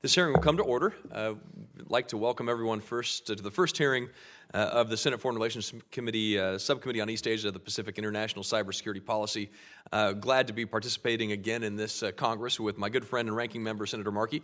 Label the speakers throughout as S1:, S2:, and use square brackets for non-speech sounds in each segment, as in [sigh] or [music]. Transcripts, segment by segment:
S1: This hearing will come to order. Uh, I'd like to welcome everyone first to the first hearing uh, of the Senate Foreign Relations Committee uh, Subcommittee on East Asia, of the Pacific International Cybersecurity Policy. Uh, glad to be participating again in this uh, Congress with my good friend and ranking member, Senator Markey.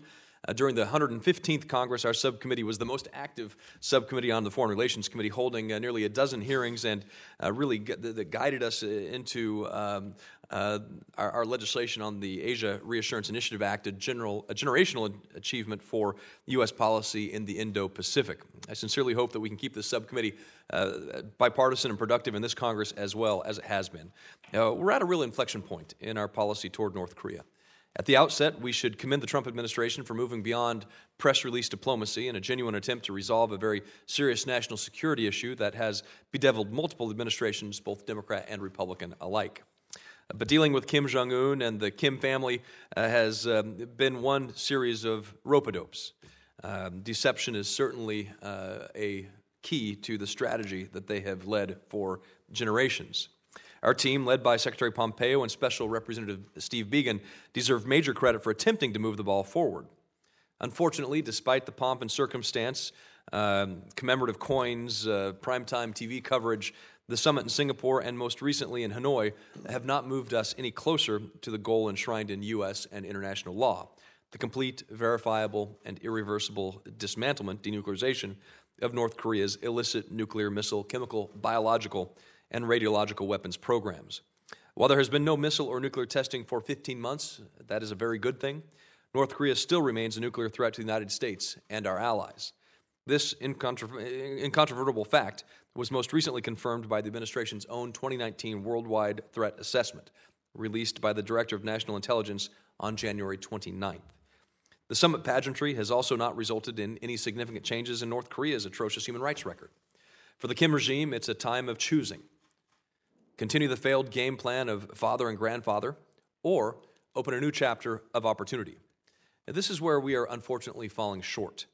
S1: Uh, during the 115th Congress, our subcommittee was the most active subcommittee on the Foreign Relations Committee, holding uh, nearly a dozen hearings and uh, really gu- that guided us uh, into um, uh, our, our, legislation on the Asia Reassurance Initiative Act, a, general, a generational achievement for U.S. policy in the Indo Pacific. I sincerely hope that we can keep this subcommittee uh, bipartisan and productive in this Congress as well as it has been. we're at a real inflection point in our policy toward North Korea. At the outset, we should commend the Trump administration for moving beyond press release diplomacy in a genuine attempt to resolve a very serious national security issue that has bedeviled multiple administrations, both Democrat and Republican alike. But dealing with Kim Jong un and the Kim family uh, has um, been one series of rope dopes. Um, deception is certainly uh, a key to the strategy that they have led for generations. Our team, led by Secretary Pompeo and Special Representative Steve Biegun, deserve major credit for attempting to move the ball forward. Unfortunately, despite the pomp and circumstance, um, commemorative coins, uh, primetime TV coverage, the summit in Singapore, and most recently in Hanoi have not moved us any closer to the goal enshrined in U.S. and international law the complete, verifiable, and irreversible dismantlement, denuclearization of North Korea's illicit nuclear, missile, chemical, biological, and radiological weapons programs. While there has been no missile or nuclear testing for 15 months, that is a very good thing. North Korea still remains a nuclear threat to the United States and our allies. This incontrovertible fact was most recently confirmed by the administration's own 2019 Worldwide Threat Assessment, released by the Director of National Intelligence on January 29th. The summit pageantry has also not resulted in any significant changes in North Korea's atrocious human rights record. For the Kim regime, it's a time of choosing continue the failed game plan of father and grandfather, or open a new chapter of opportunity. Now, this is where we are unfortunately falling short.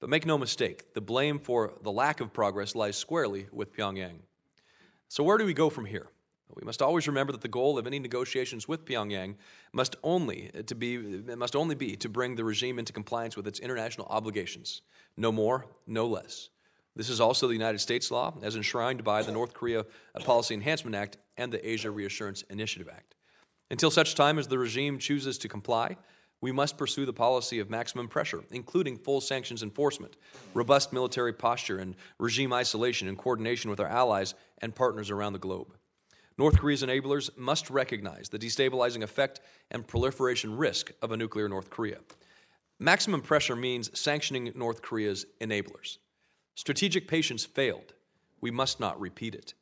S1: But make no mistake, the blame for the lack of progress lies squarely with Pyongyang. So, where do we go from here? We must always remember that the goal of any negotiations with Pyongyang must only, uh, to be, uh, must only be to bring the regime into compliance with its international obligations. No more, no less. This is also the United States law, as enshrined by the North Korea Policy Enhancement Act and the Asia Reassurance Initiative Act. Until such time as the regime chooses to comply, we must pursue the policy of maximum pressure, including full sanctions enforcement, robust military posture, and regime isolation in coordination with our allies and partners around the globe. North Korea's enablers must recognize the destabilizing effect and proliferation risk of a nuclear North Korea. Maximum pressure means sanctioning North Korea's enablers. Strategic patience failed. We must not repeat it.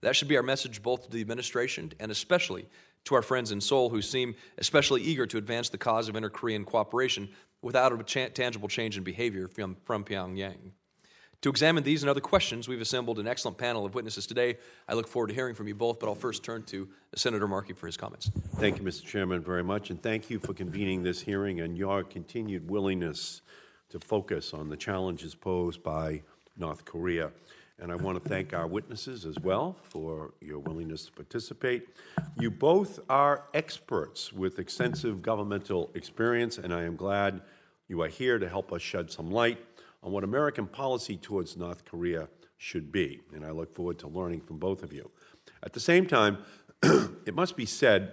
S1: That should be our message both to the administration and especially to our friends in Seoul who seem especially eager to advance the cause of inter Korean cooperation without a cha- tangible change in behavior from, from Pyongyang. To examine these and other questions, we've assembled an excellent panel of witnesses today. I look forward to hearing from you both, but I'll first turn to Senator Markey for his comments.
S2: Thank you, Mr. Chairman, very much, and thank you for convening this hearing and your continued willingness to focus on the challenges posed by North Korea. And I want to thank our witnesses as well for your willingness to participate. You both are experts with extensive governmental experience, and I am glad you are here to help us shed some light on what American policy towards North Korea should be. And I look forward to learning from both of you. At the same time, [clears throat] it must be said,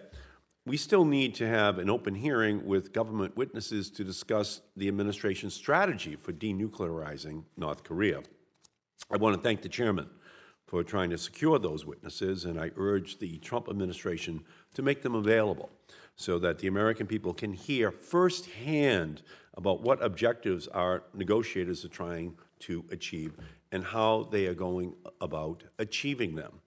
S2: we still need to have an open hearing with government witnesses to discuss the administration's strategy for denuclearizing North Korea. I want to thank the chairman for trying to secure those witnesses, and I urge the Trump administration to make them available so that the American people can hear firsthand about what objectives our negotiators are trying to achieve and how they are going about achieving them.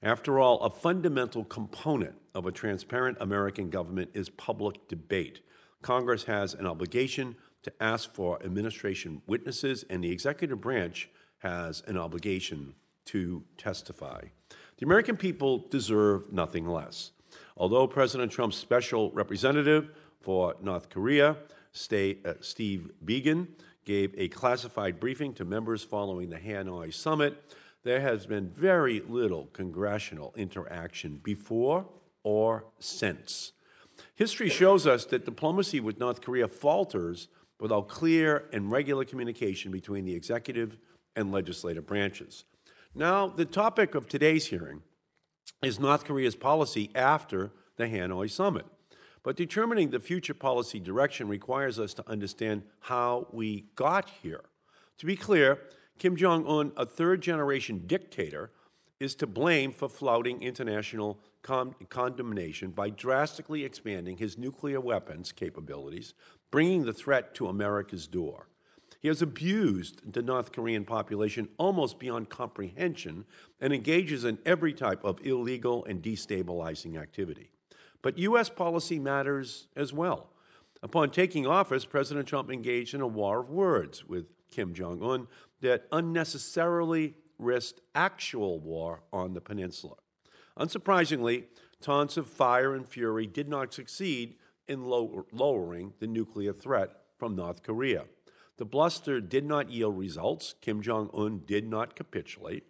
S2: After all, a fundamental component of a transparent American government is public debate. Congress has an obligation to ask for administration witnesses, and the executive branch has an obligation to testify. The American people deserve nothing less. Although President Trump's special representative for North Korea, uh, Steve Biegun, gave a classified briefing to members following the Hanoi summit, there has been very little congressional interaction before or since. History shows us that diplomacy with North Korea falters without clear and regular communication between the executive and legislative branches. Now, the topic of today's hearing is North Korea's policy after the Hanoi summit. But determining the future policy direction requires us to understand how we got here. To be clear, Kim Jong un, a third generation dictator, is to blame for flouting international con- condemnation by drastically expanding his nuclear weapons capabilities, bringing the threat to America's door. He has abused the North Korean population almost beyond comprehension and engages in every type of illegal and destabilizing activity. But U.S. policy matters as well. Upon taking office, President Trump engaged in a war of words with Kim Jong un that unnecessarily risked actual war on the peninsula. Unsurprisingly, taunts of fire and fury did not succeed in low- lowering the nuclear threat from North Korea. The bluster did not yield results. Kim Jong un did not capitulate.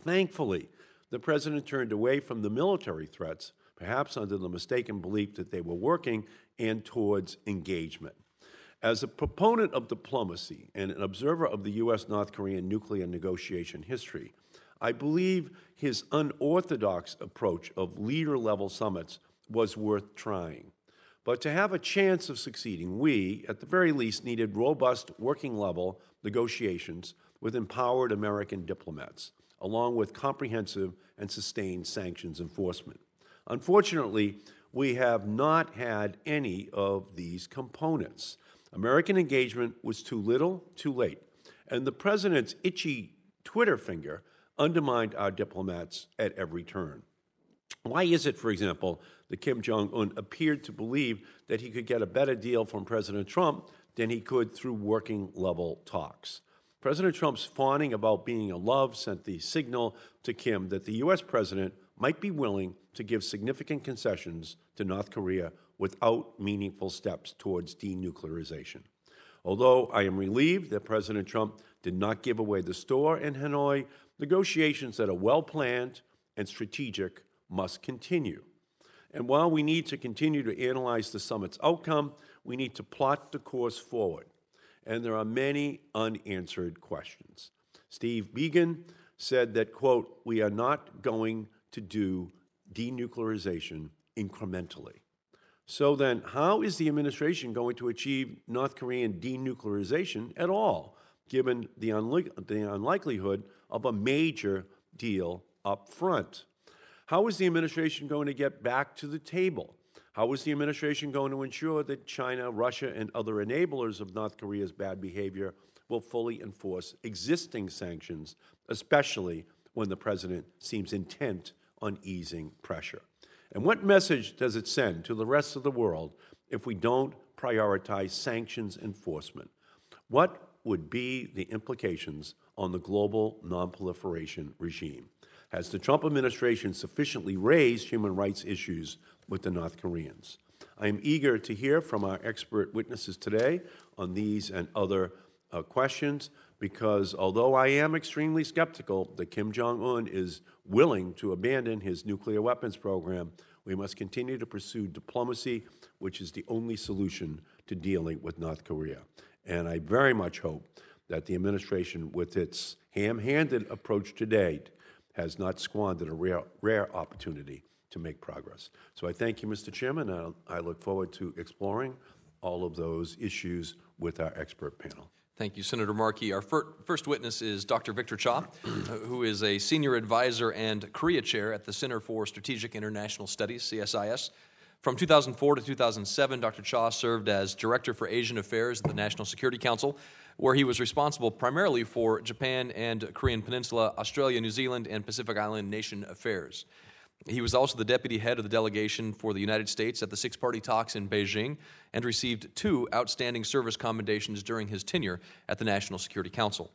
S2: Thankfully, the president turned away from the military threats, perhaps under the mistaken belief that they were working and towards engagement. As a proponent of diplomacy and an observer of the U.S. North Korean nuclear negotiation history, I believe his unorthodox approach of leader level summits was worth trying. But to have a chance of succeeding, we, at the very least, needed robust working level negotiations with empowered American diplomats, along with comprehensive and sustained sanctions enforcement. Unfortunately, we have not had any of these components. American engagement was too little, too late. And the president's itchy Twitter finger undermined our diplomats at every turn. Why is it, for example, that Kim Jong un appeared to believe that he could get a better deal from President Trump than he could through working level talks? President Trump's fawning about being in love sent the signal to Kim that the U.S. president might be willing to give significant concessions to North Korea without meaningful steps towards denuclearization. Although I am relieved that President Trump did not give away the store in Hanoi, negotiations that are well planned and strategic must continue. And while we need to continue to analyze the summit's outcome, we need to plot the course forward. And there are many unanswered questions. Steve Biegun said that, quote, we are not going to do denuclearization incrementally. So then, how is the administration going to achieve North Korean denuclearization at all, given the, unli- the unlikelihood of a major deal up front? How is the administration going to get back to the table? How is the administration going to ensure that China, Russia, and other enablers of North Korea's bad behavior will fully enforce existing sanctions, especially when the president seems intent on easing pressure? And what message does it send to the rest of the world if we don't prioritize sanctions enforcement? What would be the implications on the global nonproliferation regime? Has the Trump administration sufficiently raised human rights issues with the North Koreans? I am eager to hear from our expert witnesses today on these and other uh, questions because although I am extremely skeptical that Kim Jong un is willing to abandon his nuclear weapons program, we must continue to pursue diplomacy, which is the only solution to dealing with North Korea. And I very much hope that the administration, with its ham handed approach to date, has not squandered a rare, rare opportunity to make progress. So I thank you, Mr. Chairman, and I look forward to exploring all of those issues with our expert panel.
S1: Thank you, Senator Markey. Our fir- first witness is Dr. Victor Cha, [clears throat] who is a senior advisor and Korea chair at the Center for Strategic International Studies, CSIS. From 2004 to 2007, Dr. Cha served as Director for Asian Affairs at the National Security Council, where he was responsible primarily for Japan and Korean Peninsula, Australia, New Zealand, and Pacific Island nation affairs. He was also the deputy head of the delegation for the United States at the six party talks in Beijing and received two outstanding service commendations during his tenure at the National Security Council.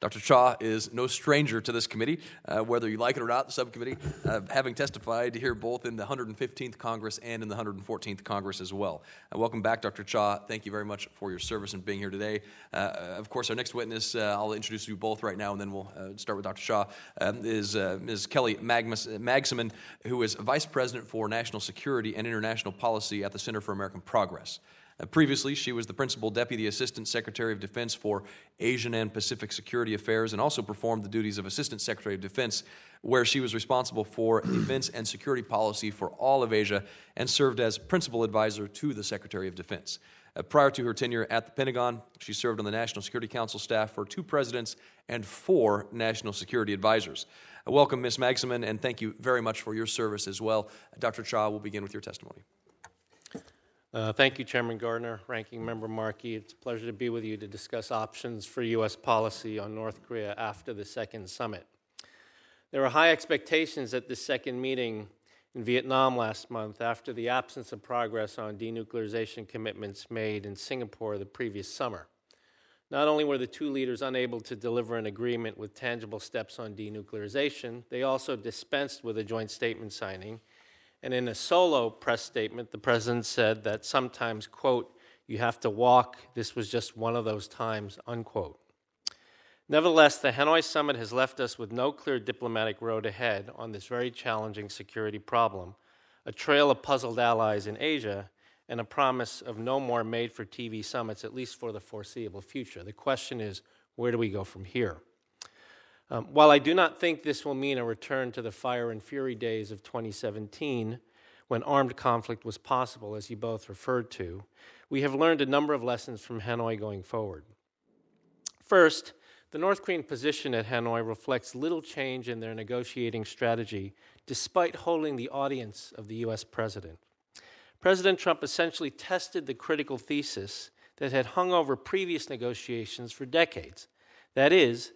S1: Dr. Cha is no stranger to this committee, uh, whether you like it or not, the subcommittee, uh, having testified here both in the 115th Congress and in the 114th Congress as well. Uh, welcome back, Dr. Cha. Thank you very much for your service and being here today. Uh, of course, our next witness, uh, I'll introduce you both right now, and then we'll uh, start with Dr. Cha, um, is Ms. Kelly Magmus, Magsamen, who is Vice President for National Security and International Policy at the Center for American Progress. Uh, previously, she was the Principal Deputy Assistant Secretary of Defense for Asian and Pacific Security Affairs and also performed the duties of Assistant Secretary of Defense, where she was responsible for [clears throat] defense and security policy for all of Asia and served as Principal Advisor to the Secretary of Defense. Uh, prior to her tenure at the Pentagon, she served on the National Security Council staff for two presidents and four national security advisors. Uh, welcome, Ms. Magsamen, and thank you very much for your service as well. Dr. Cha will begin with your testimony.
S3: Uh, thank you, Chairman Gardner, Ranking Member Markey. It's a pleasure to be with you to discuss options for U.S. policy on North Korea after the second summit. There were high expectations at this second meeting in Vietnam last month after the absence of progress on denuclearization commitments made in Singapore the previous summer. Not only were the two leaders unable to deliver an agreement with tangible steps on denuclearization, they also dispensed with a joint statement signing and in a solo press statement, the president said that sometimes, quote, you have to walk. This was just one of those times, unquote. Nevertheless, the Hanoi summit has left us with no clear diplomatic road ahead on this very challenging security problem, a trail of puzzled allies in Asia, and a promise of no more made for TV summits, at least for the foreseeable future. The question is where do we go from here? Um, while I do not think this will mean a return to the fire and fury days of 2017, when armed conflict was possible, as you both referred to, we have learned a number of lessons from Hanoi going forward. First, the North Korean position at Hanoi reflects little change in their negotiating strategy, despite holding the audience of the US president. President Trump essentially tested the critical thesis that had hung over previous negotiations for decades. That is,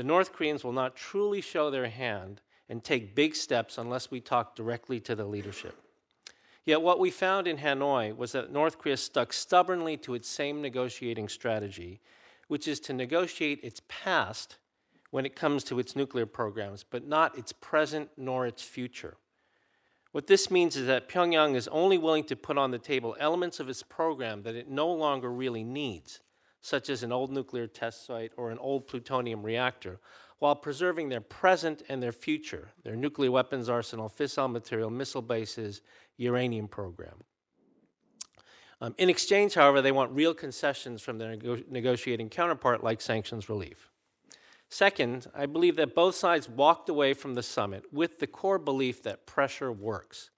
S3: the North Koreans will not truly show their hand and take big steps unless we talk directly to the leadership. Yet, what we found in Hanoi was that North Korea stuck stubbornly to its same negotiating strategy, which is to negotiate its past when it comes to its nuclear programs, but not its present nor its future. What this means is that Pyongyang is only willing to put on the table elements of its program that it no longer really needs such as an old nuclear test site or an old plutonium reactor, while preserving their present and their future, their nuclear weapons arsenal, fissile material, missile bases, uranium program. Um, in exchange, however, they want real concessions from their nego- negotiating counterpart, like sanctions relief. Second, I believe that both sides walked away from the summit with the core belief that pressure works.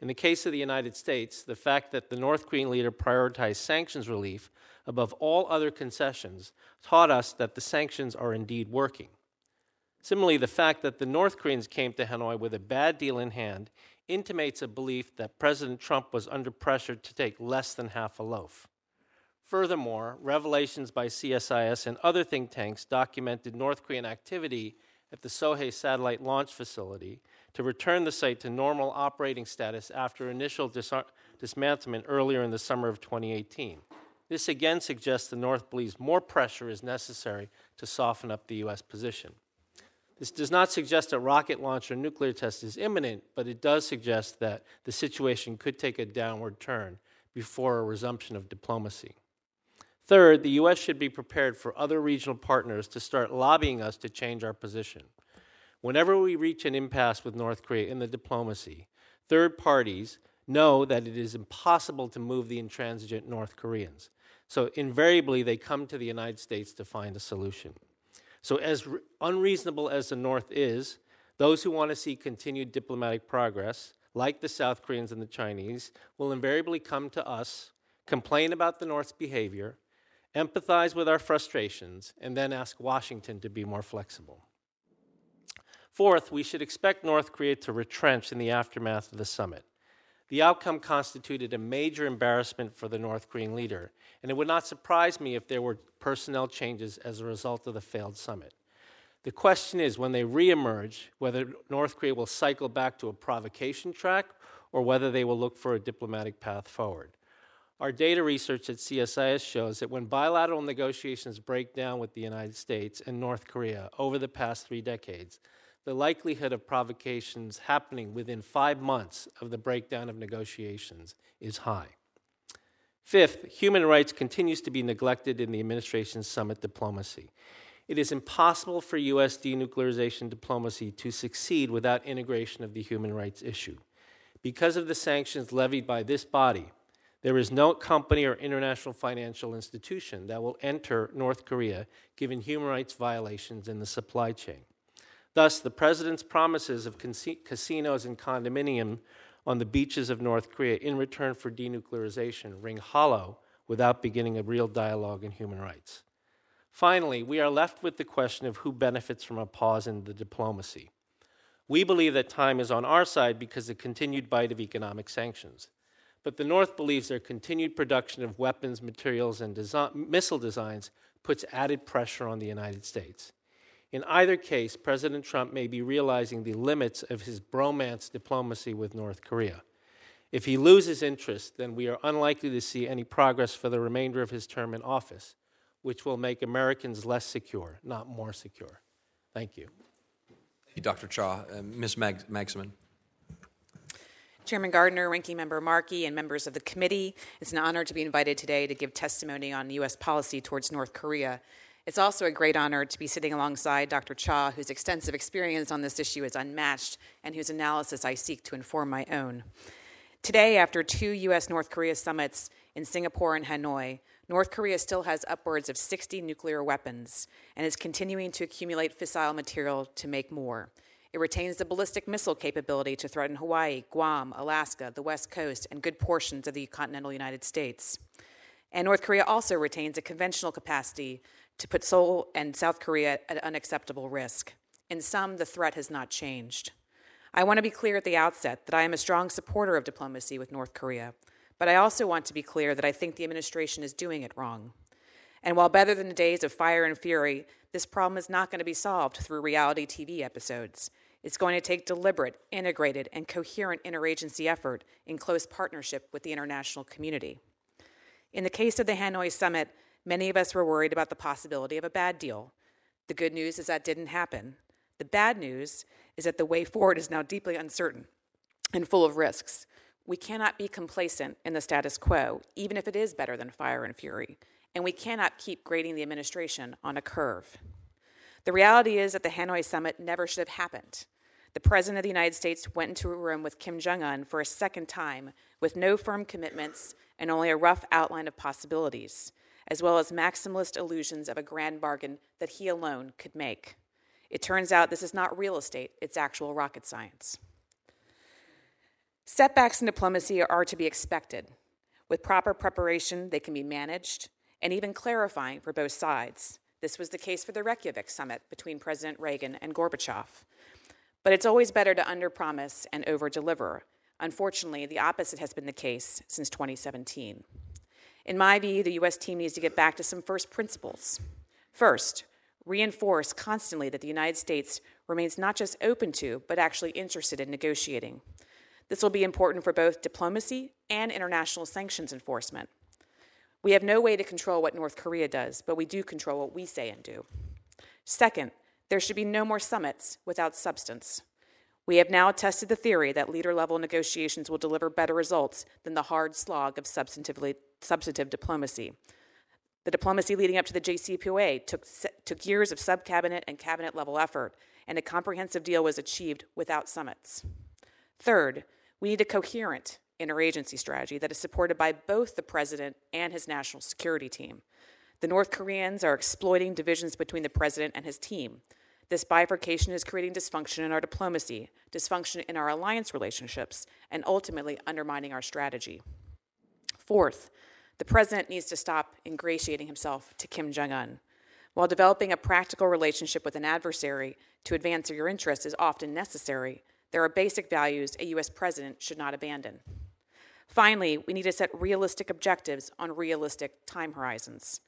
S3: In the case of the United States, the fact that the North Korean leader prioritized sanctions relief above all other concessions taught us that the sanctions are indeed working. Similarly, the fact that the North Koreans came to Hanoi with a bad deal in hand intimates a belief that President Trump was under pressure to take less than half a loaf. Furthermore, revelations by CSIS and other think tanks documented North Korean activity at the Sohae satellite launch facility to return the site to normal operating status after initial dis- dismantlement earlier in the summer of 2018. This again suggests the North believes more pressure is necessary to soften up the U.S. position. This does not suggest a rocket launch or nuclear test is imminent, but it does suggest that the situation could take a downward turn before a resumption of diplomacy. Third, the U.S. should be prepared for other regional partners to start lobbying us to change our position. Whenever we reach an impasse with North Korea in the diplomacy, third parties know that it is impossible to move the intransigent North Koreans. So invariably, they come to the United States to find a solution. So, as re- unreasonable as the North is, those who want to see continued diplomatic progress, like the South Koreans and the Chinese, will invariably come to us, complain about the North's behavior, empathize with our frustrations, and then ask Washington to be more flexible. Fourth, we should expect North Korea to retrench in the aftermath of the summit. The outcome constituted a major embarrassment for the North Korean leader, and it would not surprise me if there were personnel changes as a result of the failed summit. The question is when they reemerge, whether North Korea will cycle back to a provocation track or whether they will look for a diplomatic path forward. Our data research at CSIS shows that when bilateral negotiations break down with the United States and North Korea over the past three decades, the likelihood of provocations happening within five months of the breakdown of negotiations is high. Fifth, human rights continues to be neglected in the administration's summit diplomacy. It is impossible for U.S. denuclearization diplomacy to succeed without integration of the human rights issue. Because of the sanctions levied by this body, There is no company or international financial institution that will enter North Korea given human rights violations in the supply chain. Thus, the president's promises of casinos and condominium on the beaches of North Korea in return for denuclearization ring hollow without beginning a real dialogue in human rights. Finally, we are left with the question of who benefits from a pause in the diplomacy. We believe that time is on our side because of the continued bite of economic sanctions. But the North believes their continued production of weapons, materials, and missile designs puts added pressure on the United States. In either case, President Trump may be realizing the limits of his bromance diplomacy with North Korea. If he loses interest, then we are unlikely to see any progress for the remainder of his term in office, which will make Americans less secure, not more secure. Thank you.
S1: Thank you, Dr. Cha. Uh, Ms. Mag- Magsamen.
S4: Chairman Gardner, Ranking Member Markey, and members of the committee, it's an honor to be invited today to give testimony on U.S. policy towards North Korea. It's also a great honor to be sitting alongside Dr. Cha, whose extensive experience on this issue is unmatched and whose analysis I seek to inform my own. Today, after two U.S. North Korea summits in Singapore and Hanoi, North Korea still has upwards of 60 nuclear weapons and is continuing to accumulate fissile material to make more. It retains the ballistic missile capability to threaten Hawaii, Guam, Alaska, the West Coast, and good portions of the continental United States. And North Korea also retains a conventional capacity to put Seoul and South Korea at unacceptable risk. In sum, the threat has not changed. I want to be clear at the outset that I am a strong supporter of diplomacy with North Korea, but I also want to be clear that I think the administration is doing it wrong. And while better than the days of fire and fury, this problem is not going to be solved through reality TV episodes. It's going to take deliberate, integrated, and coherent interagency effort in close partnership with the international community. In the case of the Hanoi summit, many of us were worried about the possibility of a bad deal. The good news is that didn't happen. The bad news is that the way forward is now deeply uncertain and full of risks. We cannot be complacent in the status quo, even if it is better than fire and fury, and we cannot keep grading the administration on a curve. The reality is that the Hanoi summit never should have happened. The President of the United States went into a room with Kim Jong un for a second time with no firm commitments and only a rough outline of possibilities, as well as maximalist illusions of a grand bargain that he alone could make. It turns out this is not real estate, it's actual rocket science. Setbacks in diplomacy are to be expected. With proper preparation, they can be managed and even clarifying for both sides. This was the case for the Reykjavik summit between President Reagan and Gorbachev. But it's always better to underpromise and overdeliver. Unfortunately, the opposite has been the case since 2017. In my view, the US team needs to get back to some first principles. First, reinforce constantly that the United States remains not just open to, but actually interested in negotiating. This will be important for both diplomacy and international sanctions enforcement. We have no way to control what North Korea does, but we do control what we say and do. Second, there should be no more summits without substance. We have now tested the theory that leader level negotiations will deliver better results than the hard slog of substantive diplomacy. The diplomacy leading up to the JCPOA took, took years of sub cabinet and cabinet level effort, and a comprehensive deal was achieved without summits. Third, we need a coherent interagency strategy that is supported by both the president and his national security team. The North Koreans are exploiting divisions between the president and his team. This bifurcation is creating dysfunction in our diplomacy, dysfunction in our alliance relationships, and ultimately undermining our strategy. Fourth, the president needs to stop ingratiating himself to Kim Jong un. While developing a practical relationship with an adversary to advance your interests is often necessary, there are basic values a U.S. president should not abandon. Finally, we need to set realistic objectives on realistic time horizons.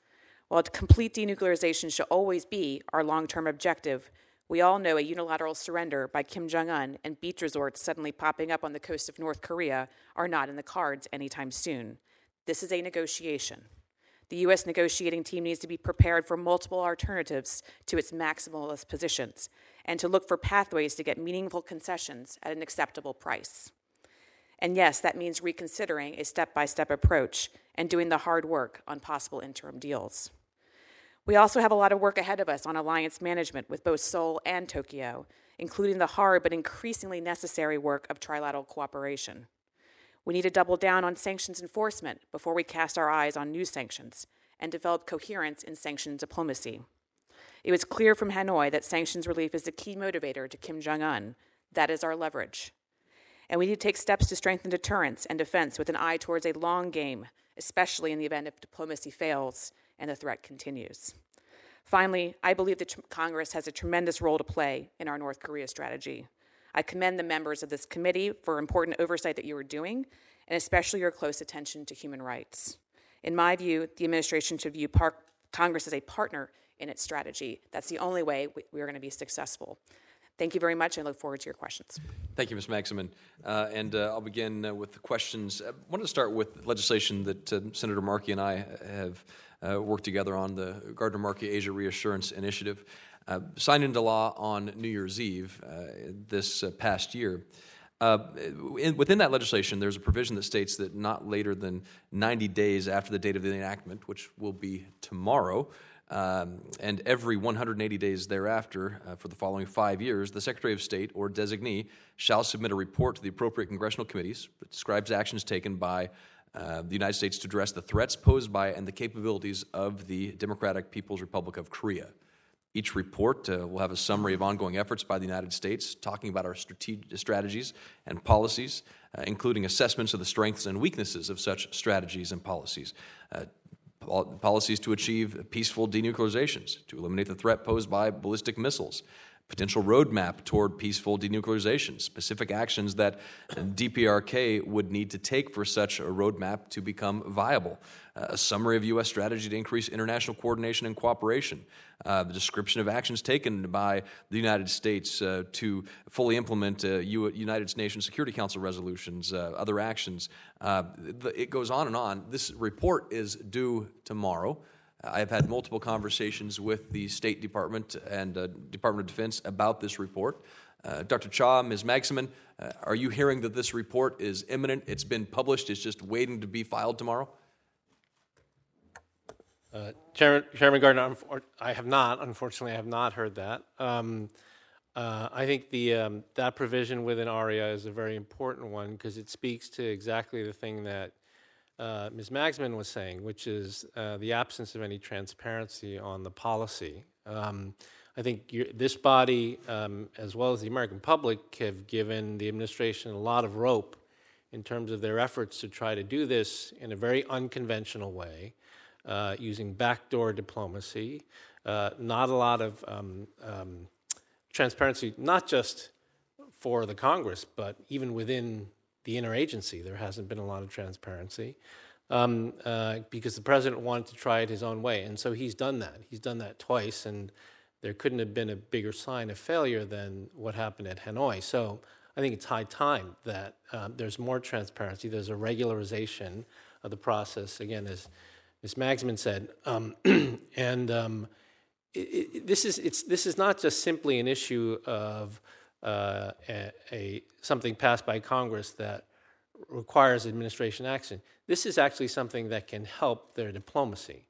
S4: While complete denuclearization should always be our long term objective, we all know a unilateral surrender by Kim Jong un and beach resorts suddenly popping up on the coast of North Korea are not in the cards anytime soon. This is a negotiation. The U.S. negotiating team needs to be prepared for multiple alternatives to its maximalist positions and to look for pathways to get meaningful concessions at an acceptable price. And yes, that means reconsidering a step by step approach and doing the hard work on possible interim deals. We also have a lot of work ahead of us on alliance management with both Seoul and Tokyo, including the hard but increasingly necessary work of trilateral cooperation. We need to double down on sanctions enforcement before we cast our eyes on new sanctions and develop coherence in sanctions diplomacy. It was clear from Hanoi that sanctions relief is the key motivator to Kim Jong un. That is our leverage. And we need to take steps to strengthen deterrence and defense with an eye towards a long game, especially in the event if diplomacy fails and the threat continues. Finally, I believe that Congress has a tremendous role to play in our North Korea strategy. I commend the members of this committee for important oversight that you are doing, and especially your close attention to human rights. In my view, the administration should view par- Congress as a partner in its strategy. That's the only way we, we are going to be successful. Thank you very much. And I look forward to your questions.
S1: Thank you, Ms. Magsamen. Uh, and uh, I'll begin uh, with the questions. I wanted to start with legislation that uh, Senator Markey and I have uh, worked together on the Gardner Markey Asia Reassurance Initiative, uh, signed into law on New Year's Eve this past year. In, within that legislation, there's a provision that states that not later than 90 days after the date of the enactment, which will be tomorrow, um, and every 180 days thereafter, uh, for the following five years, the Secretary of State or designee shall submit a report to the appropriate congressional committees that describes actions taken by uh, the United States to address the threats posed by and the capabilities of the Democratic People's Republic of Korea. Each report uh, will have a summary of ongoing efforts by the United States, talking about our strate- strategies and policies, uh, including assessments of the strengths and weaknesses of such strategies and policies, uh, policies to achieve peaceful denuclearizations, to eliminate the threat posed by ballistic missiles, potential roadmap toward peaceful denuclearization, specific actions that DPRK would need to take for such a roadmap to become viable, a summary of U.S. strategy to increase international coordination and cooperation, uh, the description of actions taken by the United States uh, to fully implement uh, United Nations Security Council resolutions, uh, other actions. Uh, it goes on and on. This report is due tomorrow. I've had multiple conversations with the State Department and uh, Department of Defense about this report. Uh, Dr. Cha, Ms. Magsamen, uh, are you hearing that this report is imminent? It's been published, it's just waiting to be filed tomorrow?
S3: Uh, Chairman, Chairman, Gardner, I have not, unfortunately, I have not heard that. Um, uh, I think the, um, that provision within ARIA is a very important one because it speaks to exactly the thing that uh, Ms. Magsamen was saying, which is uh, the absence of any transparency on the policy. Um, I think this body, um, as well as the American public, have given the administration a lot of rope in terms of their efforts to try to do this in a very unconventional way, uh, using backdoor diplomacy, uh, not a lot of um, um, transparency, not just for the Congress, but even within the interagency, there hasn't been a lot of transparency um, uh, because the president wanted to try it his own way. And so he's done that. He's done that twice, and there couldn't have been a bigger sign of failure than what happened at Hanoi. So I think it's high time that uh, there's more transparency, there's a regularization of the process. Again, as Ms. Magsamen said, um, [clears throat] and um, it, it, this is it's this is not just simply an issue of uh, a, a, something passed by Congress that requires administration action. This is actually something that can help their diplomacy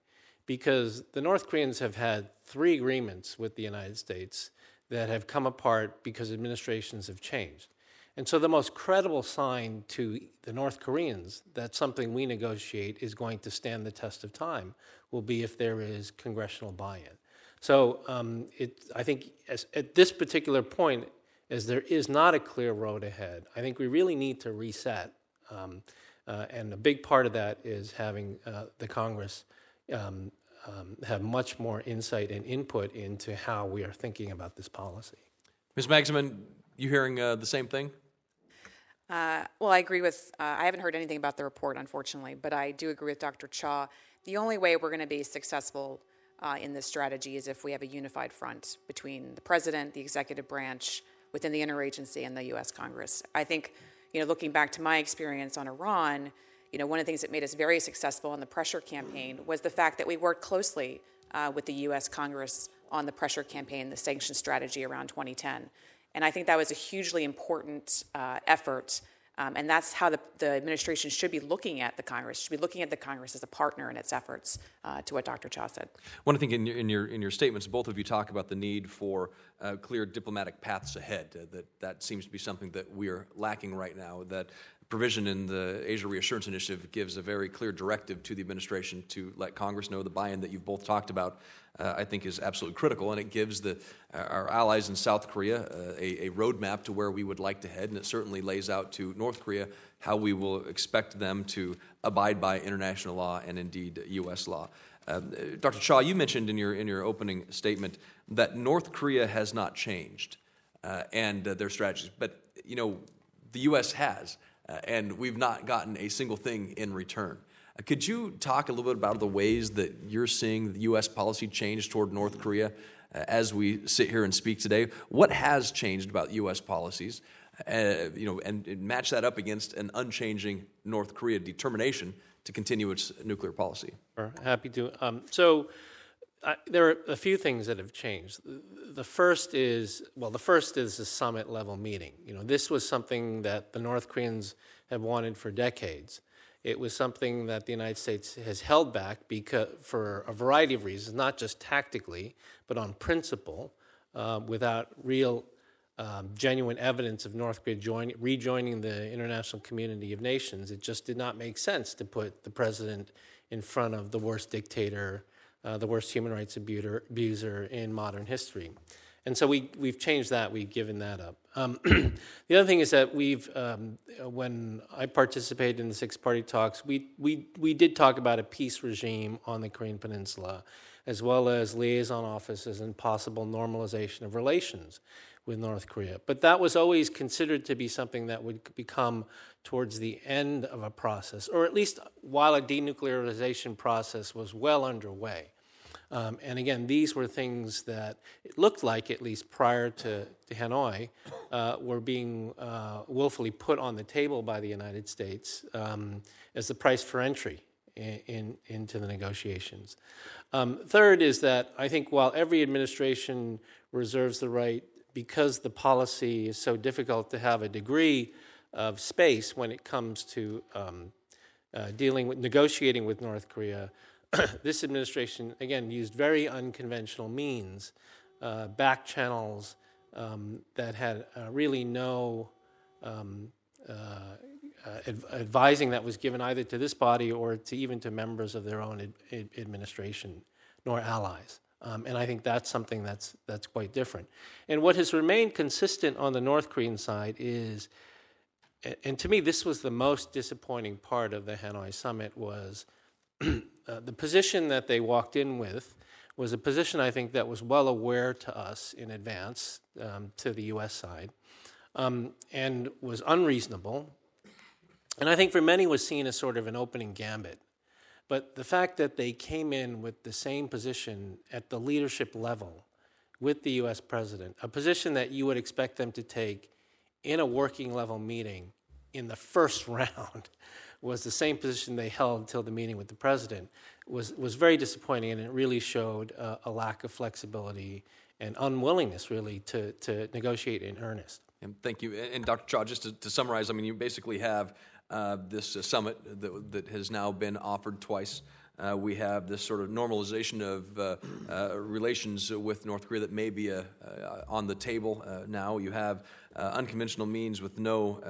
S3: because the North Koreans have had three agreements with the United States that have come apart because administrations have changed. And so the most credible sign to the North Koreans that something we negotiate is going to stand the test of time will be if there is congressional buy in. So um, it, I think as, at this particular point, is there is not a clear road ahead. I think we really need to reset. Um, uh, and a big part of that is having uh, the Congress um, um, have much more insight and input into how we are thinking about this policy.
S1: Ms. Magsamen, you hearing uh, the same thing?
S4: Uh, well, I agree with, uh, I haven't heard anything about the report, unfortunately, but I do agree with Dr. Cha. The only way we're going to be successful uh, in this strategy is if we have a unified front between the president, the executive branch, within the interagency and the U.S. Congress. I think, you know, looking back to my experience on Iran, you know, one of the things that made us very successful in the pressure campaign was the fact that we worked closely uh, with the U.S. Congress on the pressure campaign, the sanction strategy around 2010. And I think that was a hugely important uh, effort um, and that's how the, the, administration should be looking at the Congress, should be looking at the Congress as a partner in its efforts, uh, to what Dr. Cha said.
S1: One thing in your, in your, in your statements, both of you talk about the need for uh, clear diplomatic paths ahead. Uh, that, that seems to be something that we are lacking right now, that provision in the Asia Reassurance Initiative gives a very clear directive to the administration to let Congress know the buy-in that you've both talked about. Uh, I think is absolutely critical, and it gives the, our allies in South Korea uh, a, a roadmap to where we would like to head, and it certainly lays out to North Korea how we will expect them to abide by international law and indeed U.S. law. Um, Dr. Cha, you mentioned in your in your opening statement that North Korea has not changed uh, and uh, their strategies, but you know the U.S. has, uh, and we've not gotten a single thing in return. Uh, could you talk a little bit about the ways that you're seeing the U.S. policy change toward North Korea uh, as we sit here and speak today? What has changed about U.S. policies? Uh, you know, and, and match that up against an unchanging North Korea determination to continue its nuclear policy.
S3: Sure, happy to. Um, so there are a few things that have changed. The first is well, the first is the summit level meeting. You know, this was something that the North Koreans have wanted for decades. It was something that the United States has held back because for a variety of reasons, not just tactically, but on principle, uh, without real um, genuine evidence of North Korea join, rejoining the international community of nations, it just did not make sense to put the president in front of the worst dictator, uh, the worst human rights abuser, abuser, in modern history. And so we, we've changed that, we've given that up. Um, [clears throat] the other thing is that we've, um, when I participated in the six party talks, we, we, we did talk about a peace regime on the Korean Peninsula, as well as liaison offices and possible normalization of relations with North Korea. But that was always considered to be something that would become towards the end of a process, or at least while a denuclearization process was well underway. Um, and again, these were things that it looked like, at least prior to, to Hanoi, uh, were being uh, willfully put on the table by the United States um, as the price for entry in, in, into the negotiations. Um, third is that I think while every administration reserves the right because the policy is so difficult to have a degree of space when it comes to um, uh, dealing with negotiating with North Korea, [clears throat] this administration again used very unconventional means, uh, back channels um, that had uh, really no um, uh, uh, advising that was given either to this body or to even to members of their own ad- administration nor allies. Um, and I think that's something that's, that's quite different. And what has remained consistent on the North Korean side is, and to me, this was the most disappointing part of the Hanoi summit, was [clears throat] uh, the position that they walked in with was a position I think that was well aware to us in advance um, to the U.S. side, um, and was unreasonable, and I think for many was seen as sort of an opening gambit but the fact that they came in with the same position at the leadership level with the US president, a position that you would expect them to take in a working level meeting in the first [laughs] round, was the same position they held until the meeting with the president, was, was very disappointing, and it really showed uh, a lack of flexibility and unwillingness, really, to, to negotiate in earnest.
S1: And thank you. And, Dr. Cha, just to, to, summarize, I mean, you basically have uh, this uh, summit that, that, has now been offered twice. Uh, we have this sort of normalization of uh, uh, relations with North Korea that may be uh, on the table now. You have unconventional means with no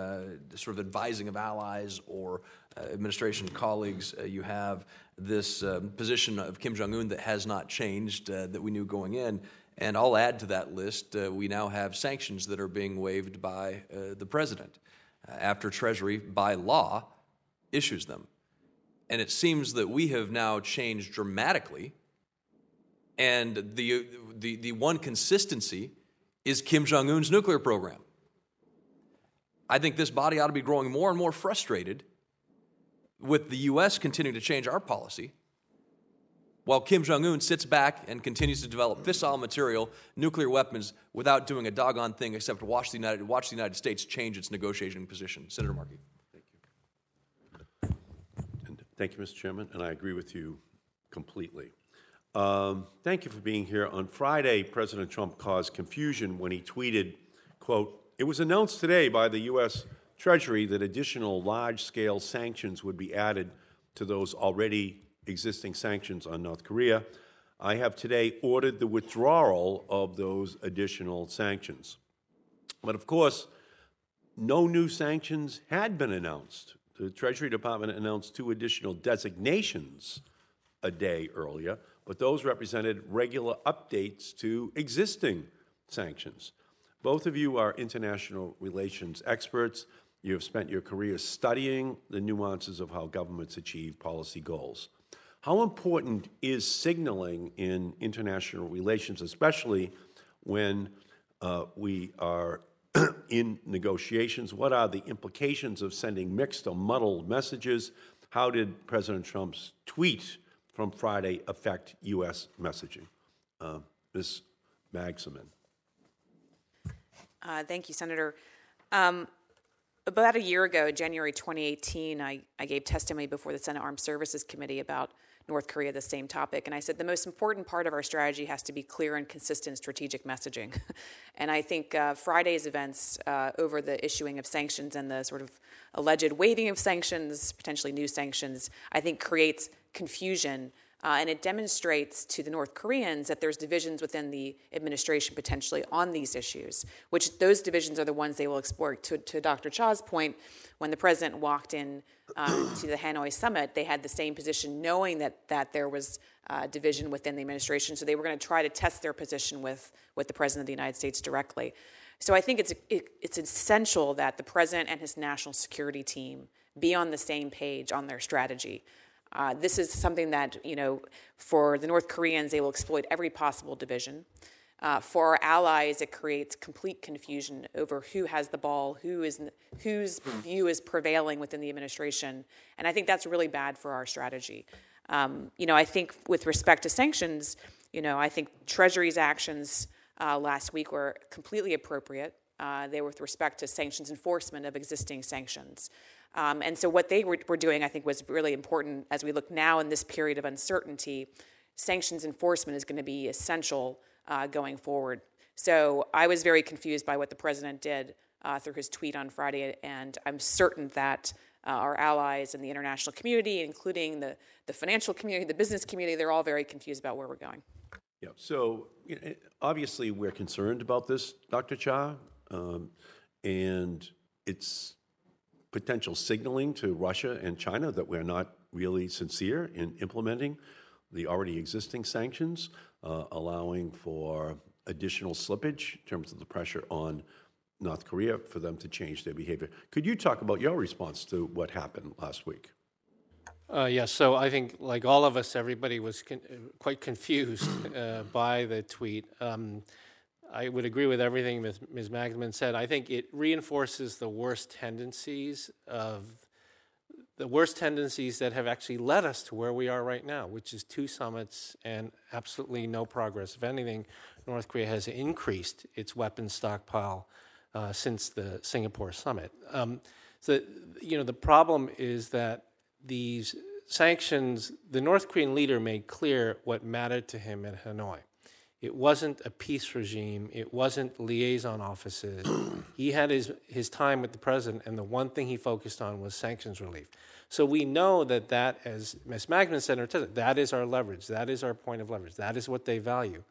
S1: sort of advising of allies or administration colleagues. you have this position of Kim Jong un that has not changed that we knew going in. And I'll add to that list, we now have sanctions that are being waived by the president after Treasury, by law, issues them. And it seems that we have now changed dramatically. And the, the, the one consistency is Kim Jong un's nuclear program. I think this body ought to be growing more and more frustrated with the U.S. continuing to change our policy while Kim Jong un sits back and continues to develop fissile material, nuclear weapons, without doing a doggone thing except watch the United, watch the United States change its negotiating position. Senator Markey.
S2: Thank you. And thank you, Mr. Chairman, and I agree with you completely. Um, thank you for being here. On Friday, President Trump caused confusion when he tweeted, quote, it was announced today by the U.S. Treasury that additional large-scale sanctions would be added to those already existing sanctions on North Korea, I have today ordered the withdrawal of those additional sanctions. But of course, no new sanctions had been announced. The Treasury Department announced two additional designations a day earlier, but those represented regular updates to existing sanctions. Both of you are international relations experts. You have spent your career studying the nuances of how governments achieve policy goals. How important is signaling in international relations, especially when uh, we are [clears throat] in negotiations? What are the implications of sending mixed or muddled messages? How did President Trump's tweet from Friday affect U.S. messaging? Uh, Ms. Magsamen.
S4: Uh, thank you, Senator. Um, about a year ago, January 2018, I, I gave testimony before the Senate Armed Services Committee about North Korea, the same topic. And I said the most important part of our strategy has to be clear and consistent strategic messaging. [laughs] and I think uh, Friday's events uh, over the issuing of sanctions and the sort of alleged waiving of sanctions, potentially new sanctions, I think creates confusion uh, and it demonstrates to the North Koreans that there's divisions within the administration potentially on these issues, which those divisions are the ones they will exploit. To, to Dr. Cha's point, when the president walked in uh, [clears throat] to the Hanoi summit, they had the same position, knowing that, that there was uh, division within the administration. So they were going to try to test their position with, with the president of the United States directly. So I think it's, it, it's essential that the president and his national security team be on the same page on their strategy. Uh, this is something that, you know, for the North Koreans, they will exploit every possible division. Uh, for our allies, it creates complete confusion over who has the ball, who is whose view is prevailing within the administration, and I think that's really bad for our strategy. Um, you know, I think with respect to sanctions, you know, I think Treasury's actions uh, last week were completely appropriate. Uh, they were with respect to sanctions enforcement of existing sanctions. Um, and so, what they were, were, doing, I think, was really important as we look now in this period of uncertainty. Sanctions enforcement is going to be essential uh, going forward. So, I was very confused by what the president did uh, through his tweet on Friday, and I'm certain that uh, our allies in the international community, including the, the financial community, the business community, they're all very confused about where we're going.
S2: Yeah, so you know, obviously we're concerned about this, Dr. Cha, um, and it's potential signaling to Russia and China that we're not really sincere in implementing the already existing sanctions, uh, allowing for additional slippage in terms of the pressure on North Korea for them to change their behavior. Could you talk about your response to what happened last week?
S3: Uh, yes, yeah, so I think, like all of us, everybody was con- quite confused uh, by the tweet. Um, I would agree with everything Ms. Ms. Magsamen said. I think it reinforces the worst tendencies of the worst tendencies that have actually led us to where we are right now, which is two summits and absolutely no progress. If anything, North Korea has increased its weapons stockpile uh, since the Singapore summit. Um, so, you know, the problem is that these sanctions, the North Korean leader made clear what mattered to him in Hanoi. It wasn't a peace regime. It wasn't liaison offices. [clears throat] he had his, his time with the president, and the one thing he focused on was sanctions relief. So we know that that, as Ms. Magsamen said in her testimony, that is our leverage. That is our point of leverage. That is what they value.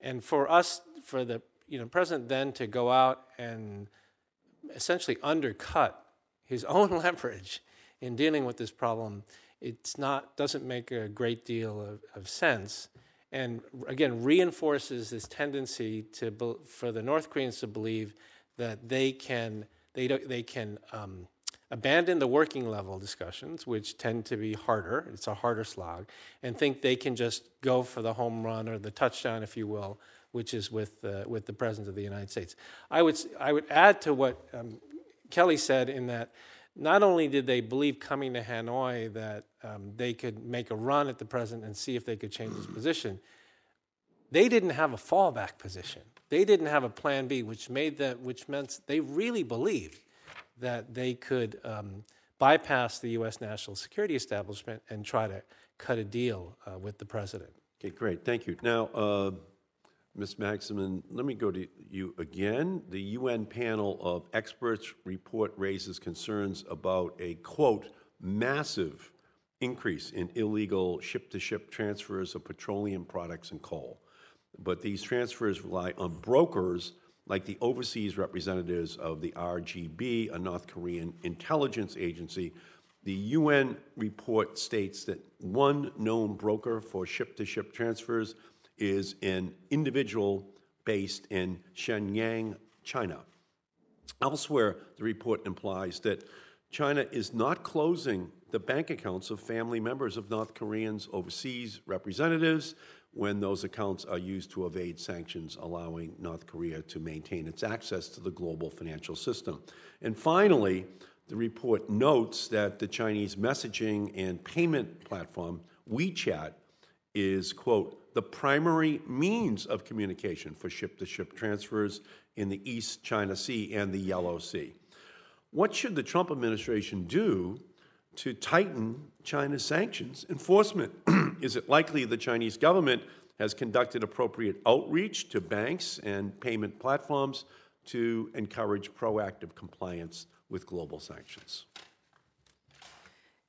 S3: And for us, for the you know, president then to go out and essentially undercut his [laughs] own leverage in dealing with this problem, it's not doesn't make a great deal of, of sense and again reinforces this tendency to for the North Koreans to believe that they can they they can um, abandon the working level discussions, which tend to be harder. It's a harder slog, and think they can just go for the home run or the touchdown, if you will, which is with uh, with the president of the United States. I would I would add to what um, Kelly said in that not only did they believe coming to Hanoi that um, they could make a run at the president and see if they could change his position, they didn't have a fallback position. They didn't have a plan B, which made that, which meant they really believed that they could um, bypass the U.S. national security establishment and try to cut a deal uh, with the president.
S2: Okay, great. Thank you. Now, uh, Ms. Magsamen, let me go to you again. The UN panel of experts report raises concerns about a, quote, massive increase in illegal ship to ship transfers of petroleum products and coal. But these transfers rely on brokers like the overseas representatives of the RGB, a North Korean intelligence agency. The UN report states that one known broker for ship to ship transfers is an individual based in Shenyang, China. Elsewhere, the report implies that China is not closing the bank accounts of family members of North Koreans' overseas representatives when those accounts are used to evade sanctions, allowing North Korea to maintain its access to the global financial system. And finally, the report notes that the Chinese messaging and payment platform WeChat is, quote, the primary means of communication for ship to ship transfers in the East China Sea and the Yellow Sea. What should the Trump administration do to tighten China's sanctions enforcement? [clears throat] Is it likely the Chinese government has conducted appropriate outreach to banks and payment platforms to encourage proactive compliance with global sanctions?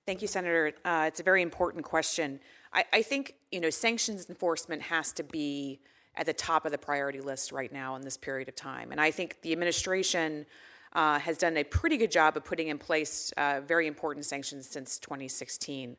S4: Thank you, Senator. Uh, it's a very important question. I, I, think you know sanctions enforcement has to be at the top of the priority list right now in this period of time, and I think the administration uh, has done a pretty good job of putting in place uh, very important sanctions since 2016.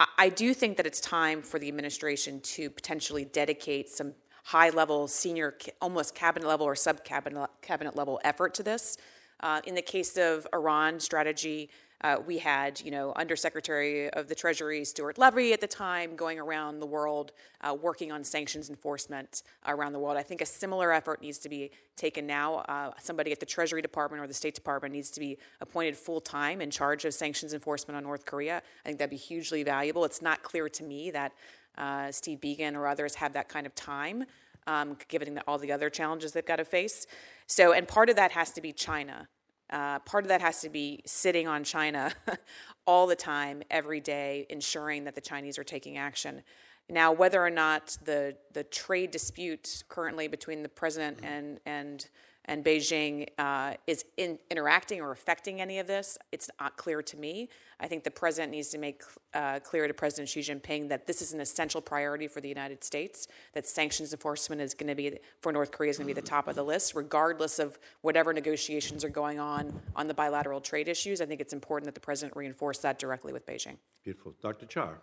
S4: I, I do think that it's time for the administration to potentially dedicate some high level, senior, almost cabinet level or sub cabinet level effort to this. Uh, in the case of Iran strategy, uh, we had, you know, Undersecretary of the Treasury Stuart Levey at the time going around the world uh, working on sanctions enforcement around the world. I think a similar effort needs to be taken now. Uh, somebody at the Treasury Department or the State Department needs to be appointed full time in charge of sanctions enforcement on North Korea. I think that'd be hugely valuable. It's not clear to me that uh, Steve Biegun or others have that kind of time. Um, given that all the other challenges they've got to face. So, and part of that has to be China. Uh, part of that has to be sitting on China [laughs] all the time, every day, ensuring that the Chinese are taking action. Now, whether or not the the trade dispute currently between the president and and and Beijing uh, is in, interacting or affecting any of this, it's not clear to me. I think the president needs to make uh, clear to President Xi Jinping that this is an essential priority for the United States, that sanctions enforcement is going to be, for North Korea, is going to be the top of the list, regardless of whatever negotiations are going on on the bilateral trade issues. I think it's important that the president reinforce that directly with Beijing.
S2: Beautiful. Dr. Cha.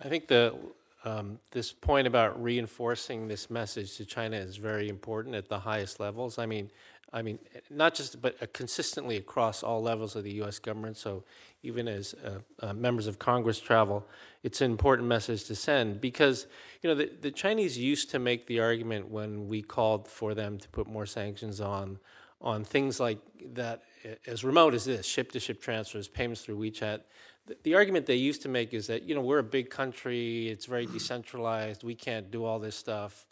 S3: I think the um, this point about reinforcing this message to China is very important at the highest levels. I mean, I mean, not just but uh, consistently across all levels of the U.S. government. So even as uh, uh, members of Congress travel, it's an important message to send because you know the, the Chinese used to make the argument when we called for them to put more sanctions on on things like that as remote as this ship to ship transfers, payments through WeChat the argument they used to make is that you know we're a big country, it's very decentralized, we can't do all this stuff.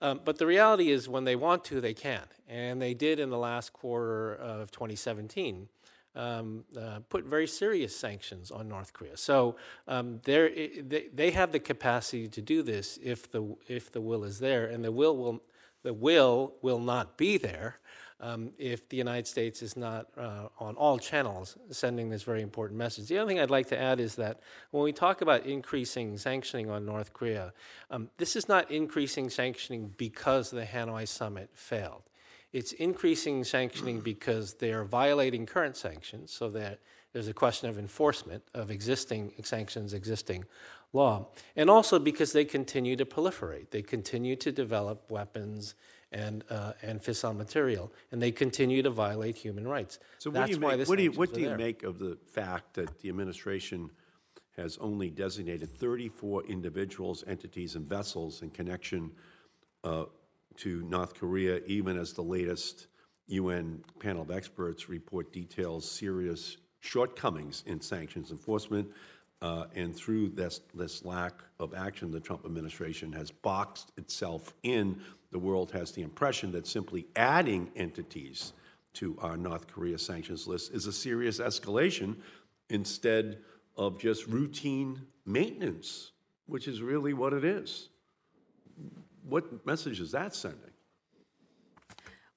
S3: Um, but the reality is, when they want to, they can, and they did in the last quarter of 2017. Um, uh, put very serious sanctions on North Korea. So um, they, they have the capacity to do this if the if the will is there, and the will will the will will not be there um, if the United States is not uh, on all channels sending this very important message. The other thing I'd like to add is that when we talk about increasing sanctioning on North Korea, um, this is not increasing sanctioning because the Hanoi summit failed. It's increasing sanctioning [clears throat] because they are violating current sanctions, so that there's a question of enforcement of existing sanctions, existing law, and also because they continue to proliferate. They continue to develop weapons and, uh, and fissile material, and they continue to violate human rights.
S2: So, what That's do you, make, what do you, what do you make of the fact that the administration has only designated 34 individuals, entities, and vessels in connection uh, to North Korea, even as the latest UN panel of experts report details serious shortcomings in sanctions enforcement? Uh, and through this, this lack of action, the Trump administration has boxed itself in. The world has the impression that simply adding entities to our North Korea sanctions list is a serious escalation instead of just routine maintenance, which is really what it is. What message is that sending?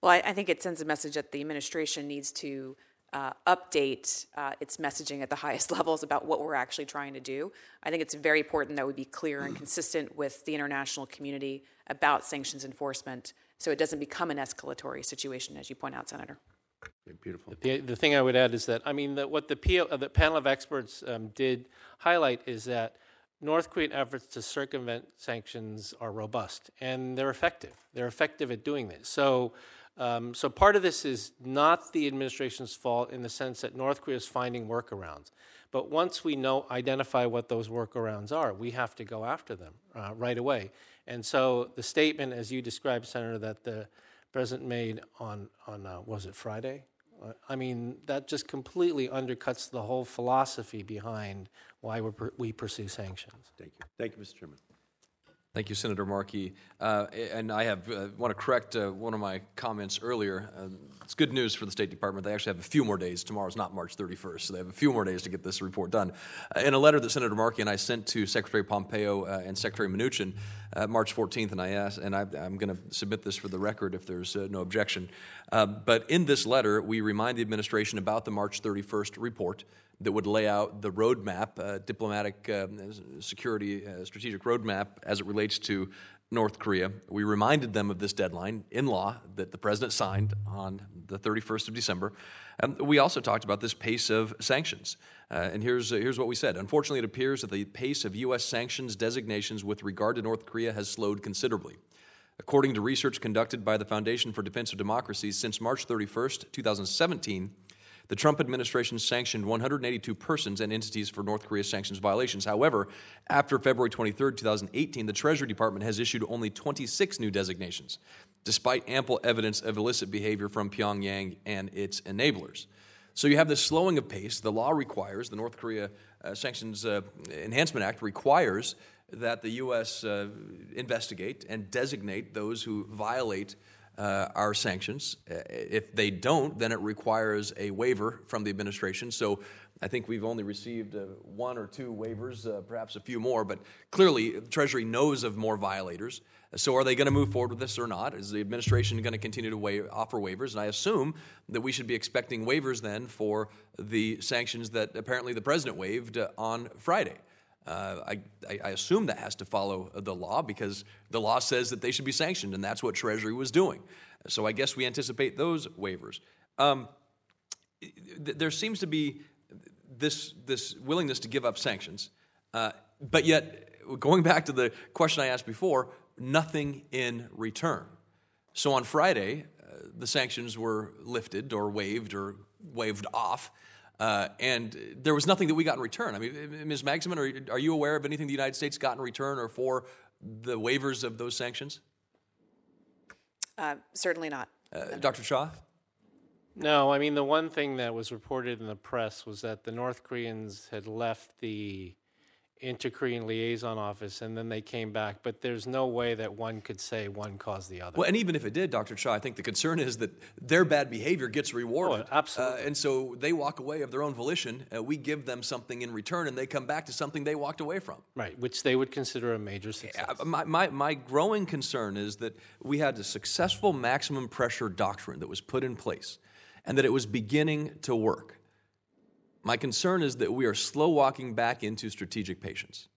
S4: Well, I, I think it sends a message that the administration needs to uh, update uh, its messaging at the [laughs] highest levels about what we're actually trying to do. I think it's very important that we be clear and consistent with the international community about sanctions enforcement so it doesn't become an escalatory situation, as you point out, Senator.
S2: Beautiful.
S3: The, the thing I would add is that, I mean, the, what the, PO, uh, the panel of experts um, did highlight is that North Korean efforts to circumvent sanctions are robust and they're effective. They're effective at doing this. So, um, so part of this is not the administration's fault in the sense that North Korea is finding workarounds. But once we know, identify what those workarounds are, we have to go after them uh, right away. And so the statement, as you described, Senator, that the president made on, on uh, was it Friday? I mean, that just completely undercuts the whole philosophy behind why we pursue sanctions.
S2: Thank you. Thank you, Mr. Chairman.
S1: Thank you, Senator Markey. Uh, and I have uh, want to correct uh, one of my comments earlier. Uh, it's good news for the State Department. They actually have a few more days. Tomorrow's not March 31st, so they have a few more days to get this report done. Uh, in a letter that Senator Markey and I sent to Secretary Pompeo uh, and Secretary Mnuchin March 14th, and I asked, and I, am going to submit this for the record if there's no objection. but in this letter, we remind the administration about the March 31st report that would lay out the roadmap, uh, diplomatic uh, security uh, strategic roadmap as it relates to North Korea. We reminded them of this deadline in law that the president signed on the 31st of December. Um, we also talked about this pace of sanctions. Uh, and here's, uh, here's what we said. Unfortunately, it appears that the pace of U.S. sanctions designations with regard to North Korea has slowed considerably. According to research conducted by the Foundation for Defense of Democracy, since March 31st, 2017, the Trump administration sanctioned 182 persons and entities for North Korea sanctions violations. However, after February 23, 2018, the Treasury Department has issued only 26 new designations, despite ample evidence of illicit behavior from Pyongyang and its enablers. So you have this slowing of pace. The law requires, the North Korea uh, Sanctions uh, Enhancement Act requires that the U.S. Uh, investigate and designate those who violate uh, our sanctions. Uh, if they don't, then it requires a waiver from the administration. So I think we've only received uh, one or two waivers, uh, perhaps a few more, but clearly the Treasury knows of more violators. So are they going to move forward with this or not? Is the administration going to continue to wa- offer waivers? And I assume that we should be expecting waivers then for the sanctions that apparently the president waived uh, on Friday. Uh, I, I, assume that has to follow the law because the law says that they should be sanctioned, and that's what Treasury was doing. So I guess we anticipate those waivers. Um, th- there seems to be this, this willingness to give up sanctions, uh, but yet, going back to the question I asked before, nothing in return. So on Friday, uh, the sanctions were lifted or waived or waived off. Uh, and there was nothing that we got in return. I mean, Ms. Magsamen, are, are you aware of anything the United States got in return or for the waivers of those sanctions?
S4: Uh, certainly not.
S1: Uh, Dr. Cha?
S3: No, I mean, the one thing that was reported in the press was that the North Koreans had left the Inter-Korean Liaison Office, and then they came back. But there's no way that one could say one caused the other.
S1: Well, and even if it did, Dr. Cha, I think the concern is that their bad behavior gets rewarded.
S3: Oh, absolutely.
S1: Uh, and so they walk away of their own volition. Uh, we give them something in return, and they come back to something they walked away from.
S3: Right, which they would consider a major success.
S1: Uh, my, my, my growing concern is that we had a successful maximum pressure doctrine that was put in place, and that it was beginning to work. My concern is that we are slow walking back into strategic patience.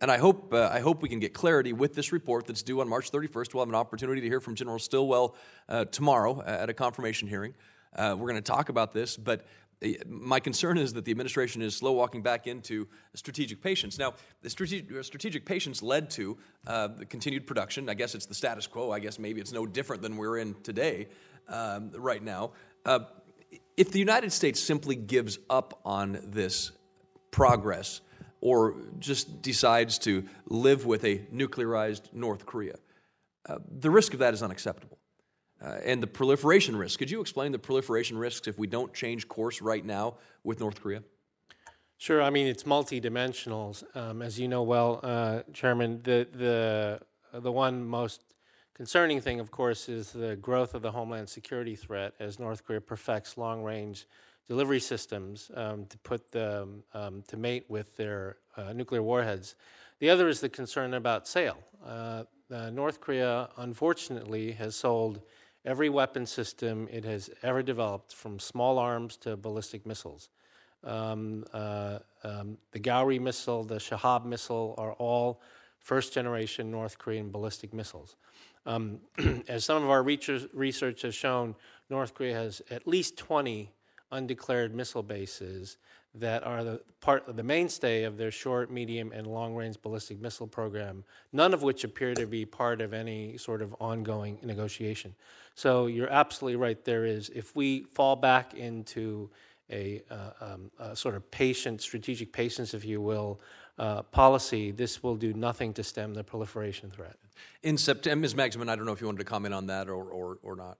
S1: And I hope, uh, I hope we can get clarity with this report that's due on March 31st. We'll have an opportunity to hear from General Stilwell uh, tomorrow at a confirmation hearing. Uh, we're going to talk about this, but uh, my concern is that the administration is slow walking back into strategic patience. Now, the strategic, strategic patience led to uh, the continued production. I guess it's the status quo. I guess maybe it's no different than we're in today, um, right now. Uh, if the United States simply gives up on this progress or just decides to live with a nuclearized North Korea, uh, the risk of that is unacceptable. Uh, and the proliferation risk. Could you explain the proliferation risks if we don't change course right now with North Korea?
S3: Sure. I mean, it's multidimensional. Um, as you know well, uh, Chairman, the, the, the one most concerning thing, of course, is the growth of the homeland security threat as North Korea perfects long range delivery systems um, to put them um, to mate with their uh, nuclear warheads. The other is the concern about sale. Uh, North Korea, unfortunately, has sold every weapon system it has ever developed, from small arms to ballistic missiles. Um, uh, um, the Ghauri missile, the Shahab missile are all first generation North Korean ballistic missiles. Um, [clears throat] as some of our research has shown, North Korea has at least 20 undeclared missile bases that are the part of the mainstay of their short, medium, and long range ballistic missile program, none of which appear to be part of any sort of ongoing negotiation. So you're absolutely right. There is, if we fall back into a, uh, um, a sort of patient, strategic patience, if you will, uh, policy, this will do nothing to stem the proliferation threat.
S1: In September, Ms. Magsamen, I don't know if you wanted to comment on that or, or, or not.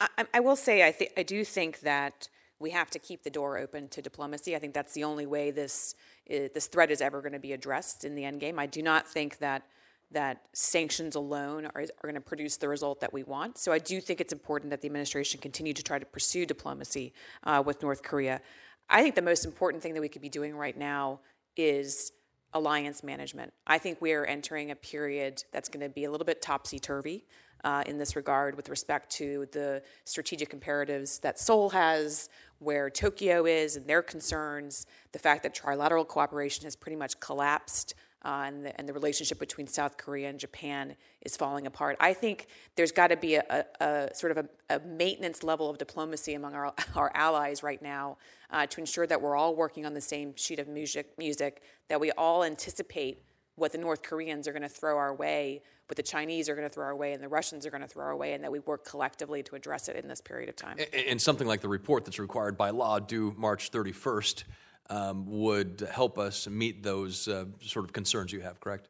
S4: I, I will say I, th- I do think that we have to keep the door open to diplomacy. I think that's the only way this is, this threat is ever going to be addressed in the end game. I do not think that that sanctions alone are, are going to produce the result that we want. So I do think it's important that the administration continue to try to pursue diplomacy uh, with North Korea. I think the most important thing that we could be doing right now is alliance management. I think we are entering a period that's going to be a little bit topsy turvy uh, in this regard with respect to the strategic imperatives that Seoul has, where Tokyo is, and their concerns, the fact that trilateral cooperation has pretty much collapsed. Uh, and, the, and, the, relationship between South Korea and Japan is falling apart. I think there's got to be a, a, a, sort of a, maintenance level of diplomacy among our, [laughs] our allies right now uh, to ensure that we're all working on the same sheet of music, music, that we all anticipate what the North Koreans are going to throw our way what the Chinese are going to throw our way and the Russians are going to throw our way, and that we work collectively to address it in this period of time.
S1: And, and something like the report that's required by law due March 31st um, would help us meet those uh, sort of concerns you have, correct?